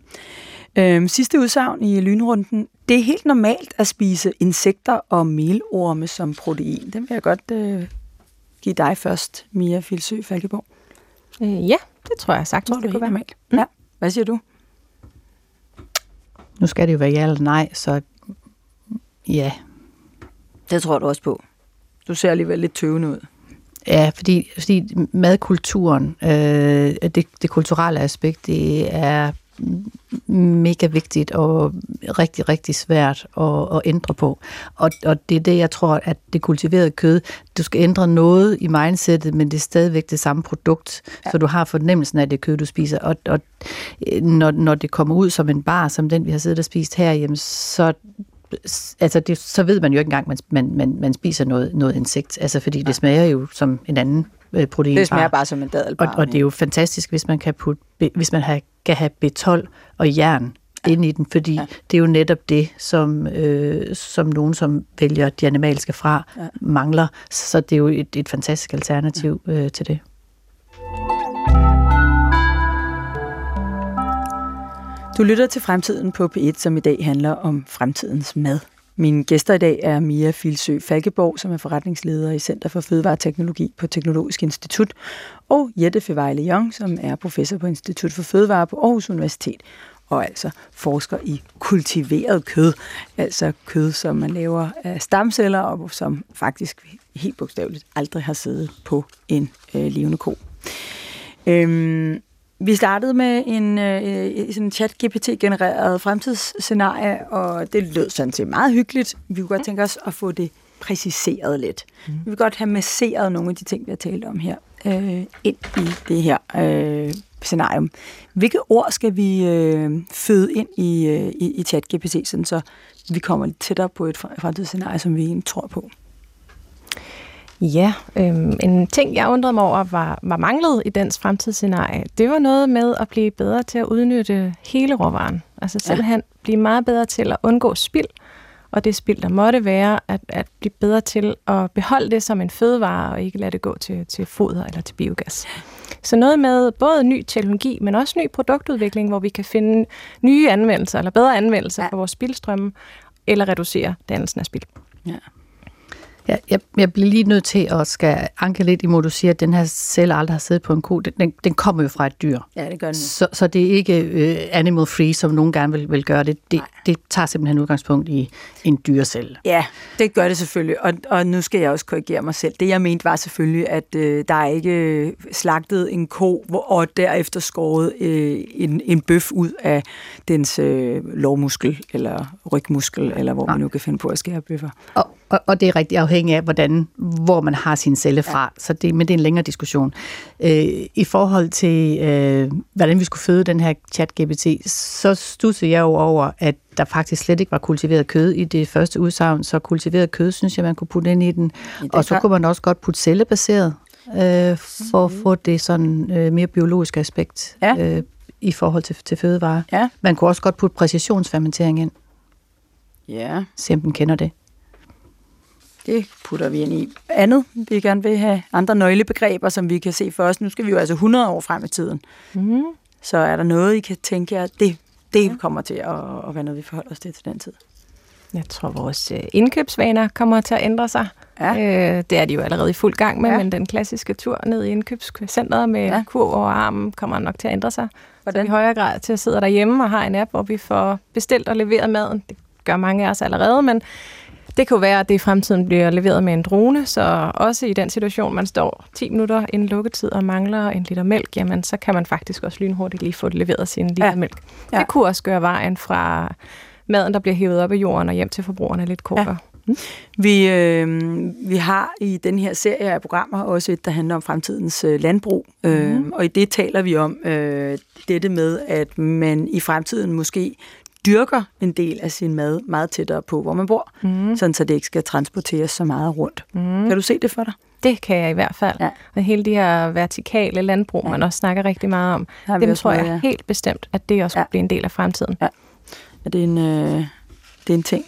Øhm, sidste udsagn i lynrunden. Det er helt normalt at spise insekter og melorme som protein. Den vil jeg godt øh, give dig først, Mia Filsø Falkeborg. Øh, ja, det tror jeg sagtens, Tror du, det det kunne være. normalt? Ja. Hvad siger du? Nu skal det jo være ja eller nej, så ja. Det tror du også på. Du ser alligevel lidt tøvende ud. Ja, fordi, fordi madkulturen, øh, det, det kulturelle aspekt, det er mega vigtigt og rigtig, rigtig svært at, at ændre på. Og, og det er det, jeg tror, at det kultiverede kød, du skal ændre noget i mindsetet, men det er stadigvæk det samme produkt, ja. så du har fornemmelsen af det kød, du spiser. Og, og når, når det kommer ud som en bar, som den, vi har siddet og spist her, jamen, så altså det, så ved man jo ikke engang, man, man, man, man spiser noget, noget insekt, altså fordi det smager jo som en anden øh, protein. Det smager bare som en og, dadelbar. og det er jo fantastisk, hvis man kan, putte, hvis man have, kan have B12 og jern ja. ind i den, fordi ja. det er jo netop det, som, øh, som nogen, som vælger de animalske fra, ja. mangler. Så det er jo et, et fantastisk alternativ ja. øh, til det. Du lytter til Fremtiden på P1, som i dag handler om fremtidens mad. Mine gæster i dag er Mia Filsø Falkeborg, som er forretningsleder i Center for Fødevareteknologi på Teknologisk Institut, og Jette Fevejle Jong, som er professor på Institut for Fødevare på Aarhus Universitet, og altså forsker i kultiveret kød, altså kød, som man laver af stamceller, og som faktisk helt bogstaveligt aldrig har siddet på en øh, levende ko. Øhm, vi startede med en øh, sådan chat-GPT-genereret fremtidsscenarie, og det lød sådan set meget hyggeligt. Vi kunne godt tænke os at få det præciseret lidt. Mm. Vi vil godt have masseret nogle af de ting, vi har talt om her, øh, ind i det her øh, scenarium. Hvilke ord skal vi øh, føde ind i, øh, i, i chat-GPT, sådan så vi kommer lidt tættere på et fremtidsscenarie, som vi egentlig tror på? Ja, øhm, en ting, jeg undrede mig over, var, var manglet i dens fremtidsscenarie. Det var noget med at blive bedre til at udnytte hele råvaren. Altså simpelthen ja. blive meget bedre til at undgå spild, og det spild, der måtte være, at, at blive bedre til at beholde det som en fødevare, og ikke lade det gå til, til foder eller til biogas. Så noget med både ny teknologi, men også ny produktudvikling, hvor vi kan finde nye anvendelser, eller bedre anvendelser ja. for vores spildstrømme, eller reducere dannelsen af spild. Ja. Ja, jeg, jeg bliver lige nødt til at skal anke lidt imod, du siger, at den her celle aldrig har siddet på en ko. Den, den, den kommer jo fra et dyr. Ja, det gør den. Så, så det er ikke uh, animal free, som nogen gerne vil, vil gøre det. Det, det tager simpelthen udgangspunkt i en dyrecelle. Ja, det gør det selvfølgelig. Og, og nu skal jeg også korrigere mig selv. Det jeg mente var selvfølgelig, at uh, der er ikke slagtet en ko, hvor, og derefter skåret uh, en, en bøf ud af dens uh, lovmuskel, eller rygmuskel, eller hvor Nej. man nu kan finde på at skære bøffer. Og, og, og det er rigtig afhængigt af, hvordan, hvor man har sin celle fra. Ja. Så det, men det er en længere diskussion. Øh, I forhold til, øh, hvordan vi skulle føde den her chat-GPT, så stussede jeg jo over, at der faktisk slet ikke var kultiveret kød i det første udsagn. Så kultiveret kød, synes jeg, man kunne putte ind i den. Ja, og så kunne man også godt putte cellebaseret, øh, for mm-hmm. at få det sådan øh, mere biologiske aspekt ja. øh, i forhold til, til fødevarer. Ja. Man kunne også godt putte præcisionsfermentering ind. Ja. Se om den kender det. Det putter vi ind i. Andet, vi gerne vil have andre nøglebegreber, som vi kan se for os. Nu skal vi jo altså 100 år frem i tiden. Mm. Så er der noget, I kan tænke jer, det, det ja. kommer til at, at være noget, vi forholder os til til den tid. Jeg tror, vores øh, indkøbsvaner kommer til at ændre sig. Ja. Øh, det er de jo allerede i fuld gang med, ja. men den klassiske tur ned i indkøbscenteret med ja. kurv over armen kommer nok til at ændre sig. Hvordan? Så i højere grad til at sidde derhjemme og har en app, hvor vi får bestilt og leveret maden. Det gør mange af os allerede, men det kan jo være, at det i fremtiden bliver leveret med en drone, så også i den situation, man står 10 minutter inden lukketid og mangler en liter mælk, jamen så kan man faktisk også lynhurtigt lige få det leveret sin liter ja. mælk. Ja. Det kunne også gøre vejen fra maden, der bliver hævet op af jorden og hjem til forbrugerne lidt kortere. Ja. Vi, øh, vi har i den her serie af programmer også et, der handler om fremtidens øh, landbrug, øh, mm. og i det taler vi om øh, dette med, at man i fremtiden måske dyrker en del af sin mad meget tættere på, hvor man bor, mm. sådan så det ikke skal transporteres så meget rundt. Mm. Kan du se det for dig? Det kan jeg i hvert fald. Ja. Og hele de her vertikale landbrug, ja. man også snakker rigtig meget om, dem tror jeg ja. helt bestemt, at det også ja. bliver en del af fremtiden. Ja, ja det, er en, øh, det er en ting.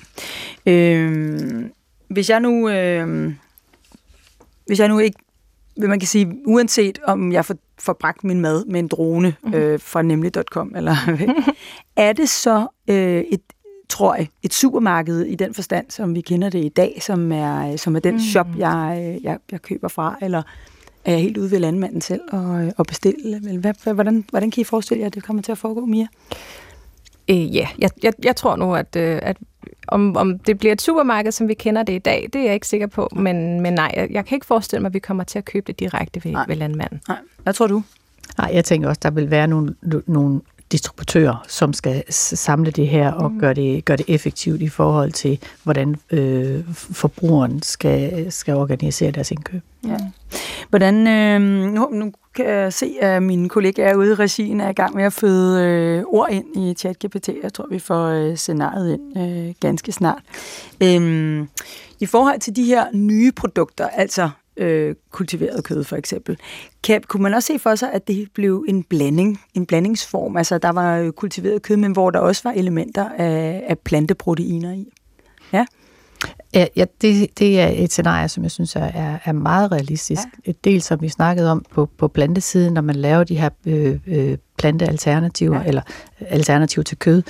Øh, hvis jeg nu... Øh, hvis jeg nu ikke man kan sige, uanset om jeg får, får bragt min mad med en drone mm. øh, fra nemlig.com, eller er det så øh, et, tror jeg, et supermarked i den forstand, som vi kender det i dag, som er, som er den mm. shop, jeg, jeg, jeg køber fra, eller er jeg helt ude ved landmanden selv og, og bestille? Hvad, hvordan, hvordan kan I forestille jer, at det kommer til at foregå, Mia? Øh, ja, jeg, jeg, jeg tror nu, at, øh, at om, om det bliver et supermarked, som vi kender det i dag, det er jeg ikke sikker på. Men, men nej, jeg, jeg kan ikke forestille mig, at vi kommer til at købe det direkte ved, ved landmanden. Nej. Hvad tror du? Nej, jeg tænker også, der vil være nogle, nogle distributører, som skal samle det her og mm. gøre, det, gøre det effektivt i forhold til, hvordan øh, forbrugeren skal, skal organisere deres indkøb. Ja. Hvordan, øh, nu, nu kan jeg se, at mine kollegaer ude i regien er i gang med at føde øh, ord ind i ChatGPT. Jeg tror, vi får øh, scenariet ind øh, ganske snart. Øh, I forhold til de her nye produkter, altså øh, kultiveret kød, for eksempel. Kan, kunne man også se for sig, at det blev en blanding, en blandingsform? Altså, der var kultiveret kød, men hvor der også var elementer af, af planteproteiner i? Ja. Ja, ja det, det er et scenarie, som jeg synes er, er meget realistisk. Ja. Et del, som vi snakkede om på, på plantesiden, når man laver de her øh, øh, plantealternativer, ja. eller alternativ til kød,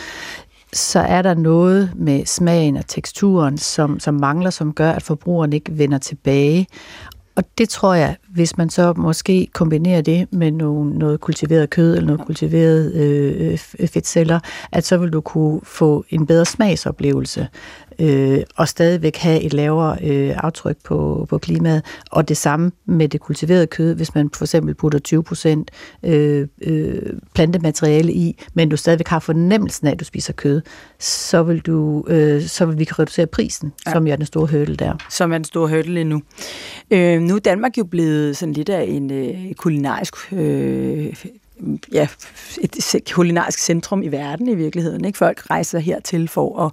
så er der noget med smagen og teksturen, som, som mangler, som gør, at forbrugeren ikke vender tilbage. Og det tror jeg, hvis man så måske kombinerer det med nogle, noget kultiveret kød eller noget kultiveret øh, fedtceller, at så vil du kunne få en bedre smagsoplevelse øh, og stadigvæk have et lavere øh, aftryk på, på klimaet. Og det samme med det kultiverede kød, hvis man for eksempel putter 20 procent øh, øh, plantemateriale i, men du stadigvæk har fornemmelsen af, at du spiser kød, så vil, du, øh, så vil vi kan reducere prisen, ja. som er den store hurdle der. Som er den store hurdle endnu. Øh, nu er Danmark jo blevet sådan lidt af en øh, kulinarisk øh, ja, et kulinarisk centrum i verden i virkeligheden. Ikke? Folk rejser hertil for at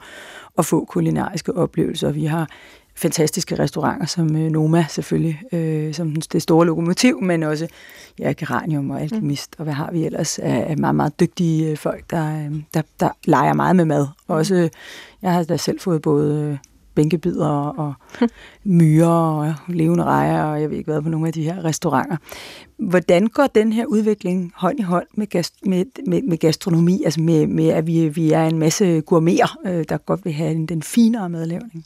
at få kulinariske oplevelser. Vi har fantastiske restauranter som øh, Noma selvfølgelig, øh, som det store lokomotiv, men også ja, Geranium og Alchemist, mm. og hvad har vi ellers af, meget, meget dygtige øh, folk, der, øh, der, der leger meget med mad. Også, øh, jeg har da selv fået både bænkebider og myrer og levende rejer, og jeg ved ikke hvad på nogle af de her restauranter. Hvordan går den her udvikling hånd i hånd med, gast, med, med, med gastronomi, altså med, med at vi, vi er en masse gourmeter, øh, der godt vil have den finere madlavning?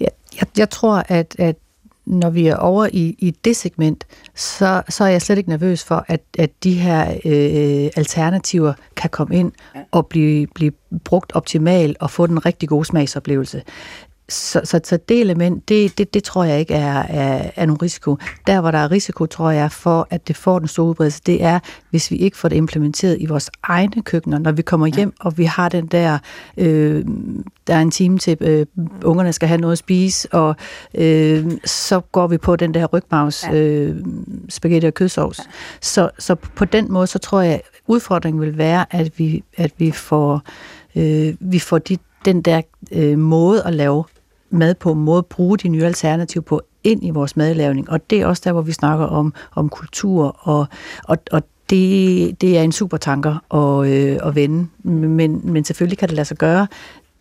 Ja, jeg, jeg tror, at, at når vi er over i, i det segment, så, så er jeg slet ikke nervøs for, at, at de her øh, alternativer kan komme ind og blive, blive brugt optimalt og få den rigtig gode smagsoplevelse. Så, så, så det element, det, det, det tror jeg ikke er, er, er nogen risiko. Der, hvor der er risiko, tror jeg, for at det får den store udbredelse, det er, hvis vi ikke får det implementeret i vores egne køkkener, når vi kommer hjem, ja. og vi har den der, øh, der er en time til, øh, ungerne skal have noget at spise, og øh, så går vi på den der rygmavs øh, spaghetti og kødsovs. Ja. Så, så på den måde, så tror jeg, udfordringen vil være, at vi, at vi får, øh, vi får de, den der øh, måde at lave mad på, måde bruge de nye alternativer på ind i vores madlavning. Og det er også der, hvor vi snakker om, om kultur, og, og, og det, det er en super tanker at, øh, at vende. Men, men selvfølgelig kan det lade sig gøre.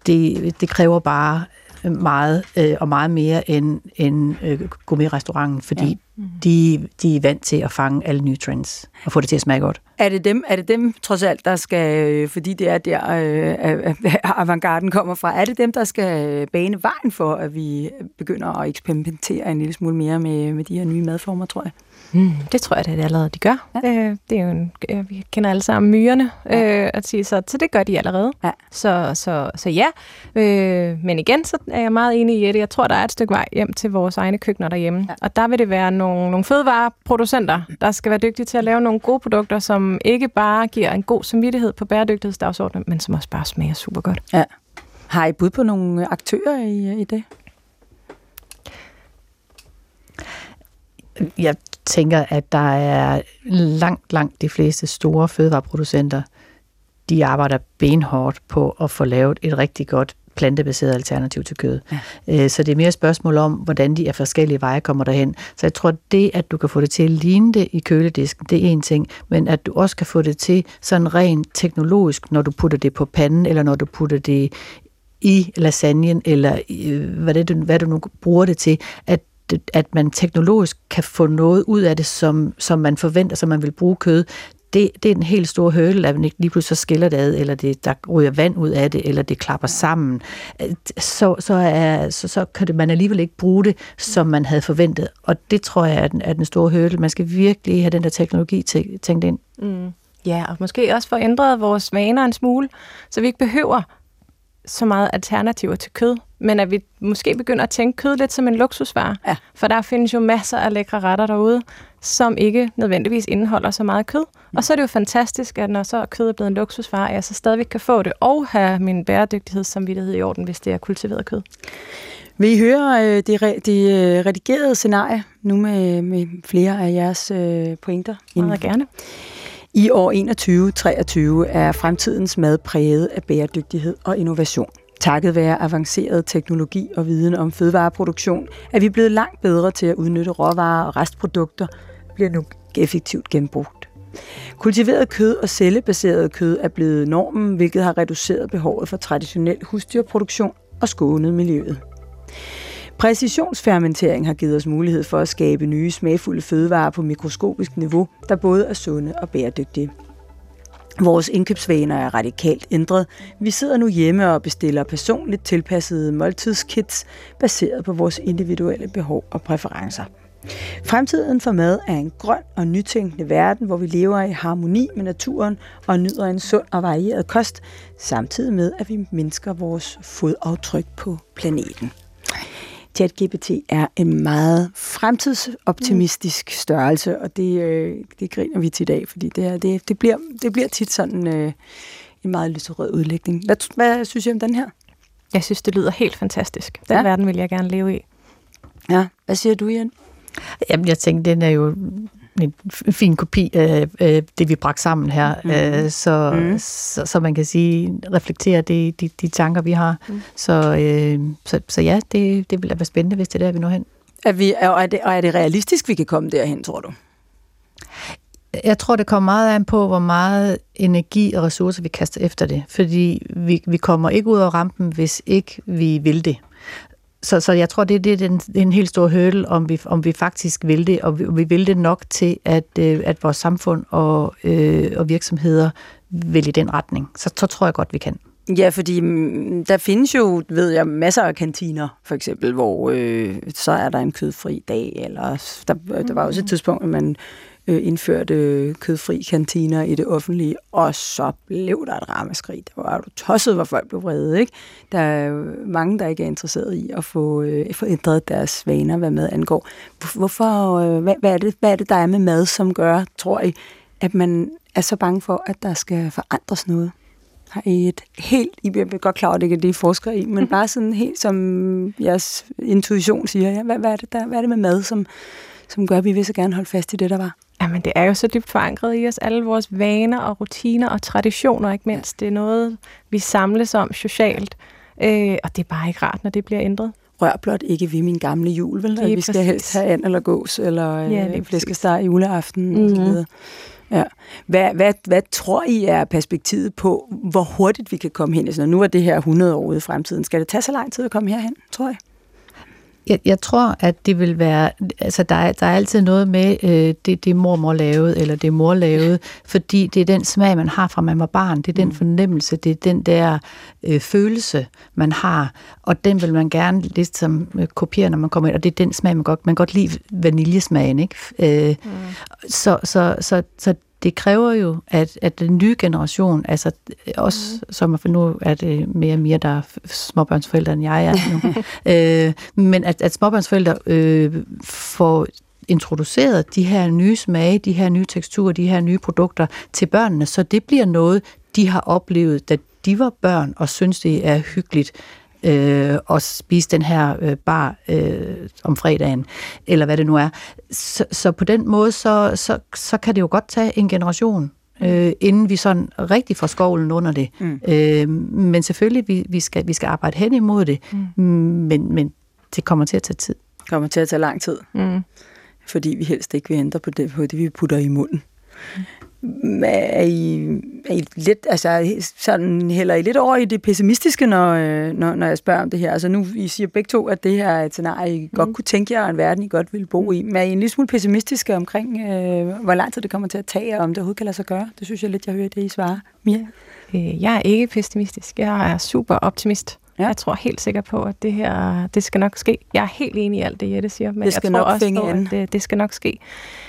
Det, det kræver bare meget, øh, og meget mere end, end øh, gourmet-restauranten, fordi ja. mm. de, de er vant til at fange alle nye trends og få det til at smage godt. Er det dem, er det dem trods alt, der skal, øh, fordi det er der, øh, avantgarden kommer fra, er det dem, der skal bane vejen for, at vi begynder at eksperimentere en lille smule mere med, med de her nye madformer, tror jeg? Mm, det tror jeg, det er allerede, de gør. Ja. Øh, det er jo en, øh, vi kender alle sammen myrerne, ja. øh, at sige, så, så det gør de allerede. Ja. Så, så, så ja, øh, men igen, så er jeg meget enig i det. Jeg tror, der er et stykke vej hjem til vores egne køkkener derhjemme. Ja. Og der vil det være nogle, nogle fødevareproducenter, der skal være dygtige til at lave nogle gode produkter, som ikke bare giver en god samvittighed på bæredygtighedsdagsordenen, men som også bare smager super godt. Ja. Har I bud på nogle aktører i, i det? Jeg tænker, at der er langt, langt de fleste store fødevareproducenter, de arbejder benhårdt på at få lavet et rigtig godt plantebaseret alternativ til kød. Ja. Øh, så det er mere et spørgsmål om, hvordan de af forskellige veje kommer derhen. Så jeg tror, at det, at du kan få det til at ligne det i køledisken, det er en ting, men at du også kan få det til sådan rent teknologisk, når du putter det på panden, eller når du putter det i lasagnen, eller hvad, det, hvad du nu bruger det til, at at man teknologisk kan få noget ud af det, som, som man forventer, som man vil bruge kød, det, det er den helt store hurdle, at man ikke lige pludselig så skiller det ad, eller det, der ryger vand ud af det, eller det klapper sammen. Så, så, er, så, så kan det, man alligevel ikke bruge det, som man havde forventet. Og det tror jeg er den, er den store hurdle. Man skal virkelig have den der teknologi tænkt ind. Mm. Ja, og måske også få ændret vores vaner en smule, så vi ikke behøver så meget alternativer til kød, men at vi måske begynder at tænke kød lidt som en luksusvare. Ja. For der findes jo masser af lækre retter derude, som ikke nødvendigvis indeholder så meget kød. Mm. Og så er det jo fantastisk, at når så kød er blevet en luksusvare, at jeg så stadigvæk kan få det, og have min bæredygtighedssamvittighed i orden, hvis det er kultiveret kød. Vil I høre øh, det, re, det øh, redigerede scenarie nu med, med flere af jeres øh, pointer? Meget gerne. I år 2021 er fremtidens mad præget af bæredygtighed og innovation. Takket være avanceret teknologi og viden om fødevareproduktion, er vi blevet langt bedre til at udnytte råvarer og restprodukter, bliver nu effektivt genbrugt. Kultiveret kød og cellebaseret kød er blevet normen, hvilket har reduceret behovet for traditionel husdyrproduktion og skånet miljøet. Præcisionsfermentering har givet os mulighed for at skabe nye smagfulde fødevarer på mikroskopisk niveau, der både er sunde og bæredygtige. Vores indkøbsvaner er radikalt ændret. Vi sidder nu hjemme og bestiller personligt tilpassede måltidskits, baseret på vores individuelle behov og præferencer. Fremtiden for mad er en grøn og nytænkende verden, hvor vi lever i harmoni med naturen og nyder en sund og varieret kost, samtidig med, at vi mindsker vores fodaftryk på planeten. ChatGPT er en meget fremtidsoptimistisk størrelse, og det, øh, det griner vi til i dag, fordi det, er, det, det, bliver, det bliver tit sådan øh, en meget lyserød udlægning. Hvad, hvad synes I om den her? Jeg synes, det lyder helt fantastisk. Den ja. verden vil jeg gerne leve i. Ja, hvad siger du, Jan? Jamen, jeg tænker, den er jo en fin kopi af det, vi bragte sammen her, mm. så, mm. så, så man kan sige, reflektere de, de, de tanker, vi har. Mm. Så, øh, så, så ja, det, det vil være spændende, hvis det er der, vi når hen. Er, vi, og, er det, og er det realistisk, vi kan komme derhen, tror du? Jeg tror, det kommer meget an på, hvor meget energi og ressourcer vi kaster efter det. Fordi vi, vi kommer ikke ud af rampen, hvis ikke vi vil det. Så, så jeg tror, det, det, er en, en helt stor hurdle, om vi, om vi faktisk vil det, og vi, vi vil det nok til, at, øh, at vores samfund og, øh, og virksomheder vil i den retning. Så, så tror jeg godt, vi kan. Ja, fordi mm, der findes jo, ved jeg, masser af kantiner, for eksempel, hvor øh, så er der en kødfri dag, eller der, der var også et tidspunkt, at man øh, indførte øh, kødfri kantiner i det offentlige, og så blev der et ramaskrig. Der var du tosset, hvor folk blev vrede. Ikke? Der er mange, der ikke er interesseret i at få, øh, få ændret deres vaner, hvad mad angår. Hvorfor, øh, hvad, hvad, er det, hvad er det, der er med mad, som gør, tror I, at man er så bange for, at der skal forandres noget? Har I et helt, I er godt klar, at det ikke er det, I forsker i, men bare sådan helt som jeres intuition siger, ja, hvad, hvad, er det der, hvad er det med mad, som, som gør, at vi vil så gerne holde fast i det, der var? Jamen, det er jo så dybt forankret i os, alle vores vaner og rutiner og traditioner, ikke mindst. Det er noget, vi samles om socialt, øh, og det er bare ikke rart, når det bliver ændret. Rør blot ikke ved min gamle jul, vel? Vi skal præcis. helst have and eller gås, eller ja, øh, flæskesteg juleaften, mm-hmm. og så mhm. videre. Ja. Hvad, hvad, hvad tror I er perspektivet på, hvor hurtigt vi kan komme hen? Altså, nu er det her 100 år ude i fremtiden. Skal det tage så lang tid at komme herhen, tror jeg? Jeg, jeg tror, at det vil være... Altså, der er, der er altid noget med øh, det, det mormor lavede, eller det mor lavede, fordi det er den smag, man har fra man var barn. Det er den mm. fornemmelse, det er den der øh, følelse, man har, og den vil man gerne ligesom øh, kopiere, når man kommer ind, og det er den smag, man godt, man godt lide vaniljesmagen, ikke? Øh, mm. så, så, så, så det kræver jo, at, at den nye generation, altså også, mm. som for nu er det mere og mere, der er småbørnsforældre, end jeg er nu, øh, men at, at småbørnsforældre øh, får introduceret de her nye smage, de her nye teksturer, de her nye produkter til børnene, så det bliver noget, de har oplevet, da de var børn, og synes, det er hyggeligt øh, og spise den her øh, bar øh, om fredagen, eller hvad det nu er. Så, så på den måde, så, så, så kan det jo godt tage en generation, øh, inden vi sådan rigtig får skovlen under det. Mm. Øh, men selvfølgelig, vi, vi, skal, vi skal arbejde hen imod det, mm. men, men det kommer til at tage tid. Det kommer til at tage lang tid. Mm. Fordi vi helst ikke vil ændre på det, på det vi putter i munden. Er I, er I lidt, altså sådan hælder I lidt over i det pessimistiske, når, øh, når, når jeg spørger om det her? Altså nu, I siger begge to, at det her er et scenarie, I mm. godt kunne tænke jer, en verden, I godt ville bo i. Men er I en lille smule pessimistiske omkring, øh, hvor lang tid det kommer til at tage, og om det overhovedet kan lade sig gøre? Det synes jeg lidt, jeg hører det, I svarer. Mia? Øh, jeg er ikke pessimistisk. Jeg er super optimist. Ja. Jeg tror helt sikkert på, at det her, det skal nok ske. Jeg er helt enig i alt det, Jette siger, men det skal jeg tror nok også på, at det, det skal nok ske.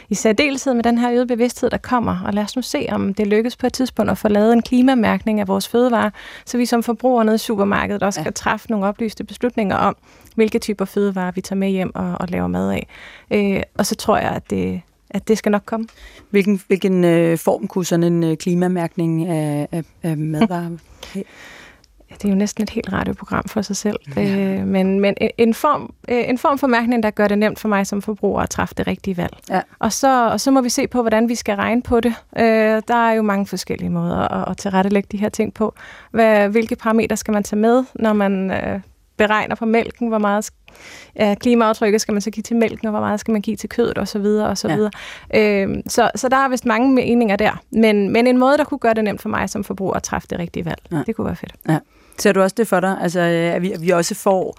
I særdeleshed med den her øgede bevidsthed, der kommer, og lad os nu se, om det lykkes på et tidspunkt at få lavet en klimamærkning af vores fødevarer, så vi som forbrugere nede i supermarkedet også ja. kan træffe nogle oplyste beslutninger om, hvilke typer fødevarer vi tager med hjem og, og laver mad af. Øh, og så tror jeg, at det, at det skal nok komme. Hvilken, hvilken øh, form kunne sådan en øh, klimamærkning af, af, af madvarer det er jo næsten et helt radioprogram for sig selv. Ja. Øh, men men en, form, øh, en form for mærkning, der gør det nemt for mig som forbruger at træffe det rigtige valg. Ja. Og, så, og så må vi se på, hvordan vi skal regne på det. Øh, der er jo mange forskellige måder at, at tilrettelægge de her ting på. Hvad, hvilke parametre skal man tage med, når man øh, beregner på mælken, hvor meget ja, klimaaftrykket skal man så give til mælken, og hvor meget skal man give til kødet osv. Og så, videre. Ja. Øhm, så, så der er vist mange meninger der. Men, men en måde, der kunne gøre det nemt for mig som forbruger at træffe det rigtige valg, ja. det kunne være fedt. Ja. Ser du også det for dig? Altså, at vi, at vi også får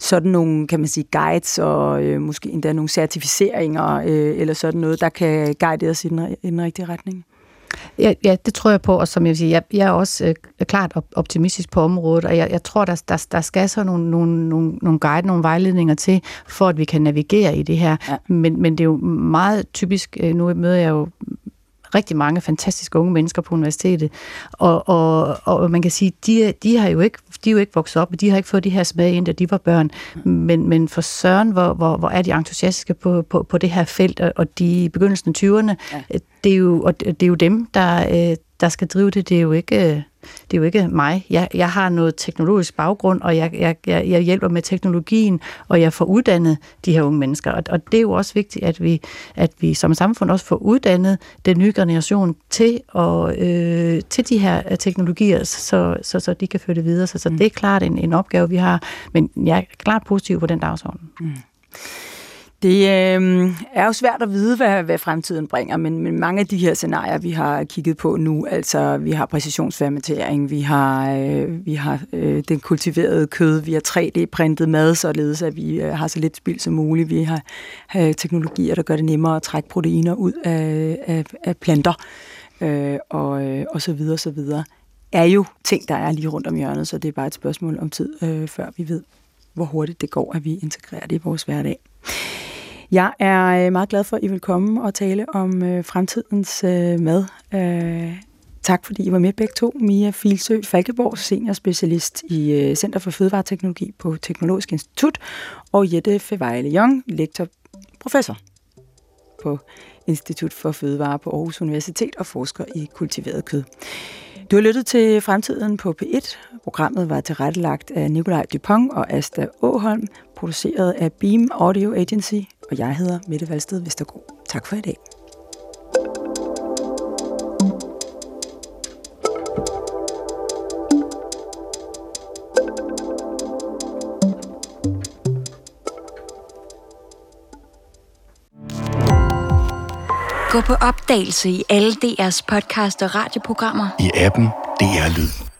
sådan nogle, kan man sige, guides og øh, måske endda nogle certificeringer øh, eller sådan noget, der kan guide os i den, i den rigtige retning? Ja, ja, det tror jeg på, og som jeg vil sige, jeg, jeg er også øh, klart optimistisk på området, og jeg, jeg tror, der, der, der skal så nogle, nogle, nogle, nogle guide, nogle vejledninger til, for at vi kan navigere i det her. Ja. Men, men det er jo meget typisk, øh, nu møder jeg jo rigtig mange fantastiske unge mennesker på universitetet, og, og, og man kan sige, de, de har jo ikke, de er jo ikke vokset op, og de har ikke fået de her smag ind, da de var børn, men, men for Søren, hvor, hvor, hvor er de entusiastiske på, på, på det her felt, og de i begyndelsen af 20'erne, ja. det, er jo, og det er jo dem, der, øh, der skal drive det, det er jo ikke det er jo ikke mig. Jeg, jeg har noget teknologisk baggrund, og jeg, jeg, jeg hjælper med teknologien, og jeg får uddannet de her unge mennesker. Og, og det er jo også vigtigt, at vi, at vi som samfund også får uddannet den nye generation til, og, øh, til de her teknologier, så, så, så de kan føre det videre. Så, så mm. det er klart en, en opgave, vi har, men jeg er klart positiv på den dagsorden. Mm. Det øh, er jo svært at vide, hvad, hvad fremtiden bringer, men, men mange af de her scenarier, vi har kigget på nu, altså vi har præcisionsfermentering, vi har, øh, vi har øh, den kultiverede kød, vi har 3D-printet mad, således at vi øh, har så lidt spild som muligt, vi har øh, teknologier, der gør det nemmere at trække proteiner ud af, af, af planter, øh, og, øh, og så videre, så videre, er jo ting, der er lige rundt om hjørnet, så det er bare et spørgsmål om tid, øh, før vi ved, hvor hurtigt det går, at vi integrerer det i vores hverdag. Jeg er øh, meget glad for, at I vil komme og tale om øh, fremtidens øh, mad. Øh, tak fordi I var med begge to. Mia Filsø Falkeborg, seniorspecialist i øh, Center for Fødevareteknologi på Teknologisk Institut, og Jette Fevejle Jong, lektor professor på Institut for Fødevare på Aarhus Universitet og forsker i kultiveret kød. Du har lyttet til Fremtiden på P1. Programmet var tilrettelagt af Nikolaj Dupont og Asta Åholm, produceret af Beam Audio Agency, og jeg hedder Mette Valsted Vestergaard. Tak for i dag. Gå på opdagelse i alle DR's podcast og radioprogrammer. I appen DR Lyd.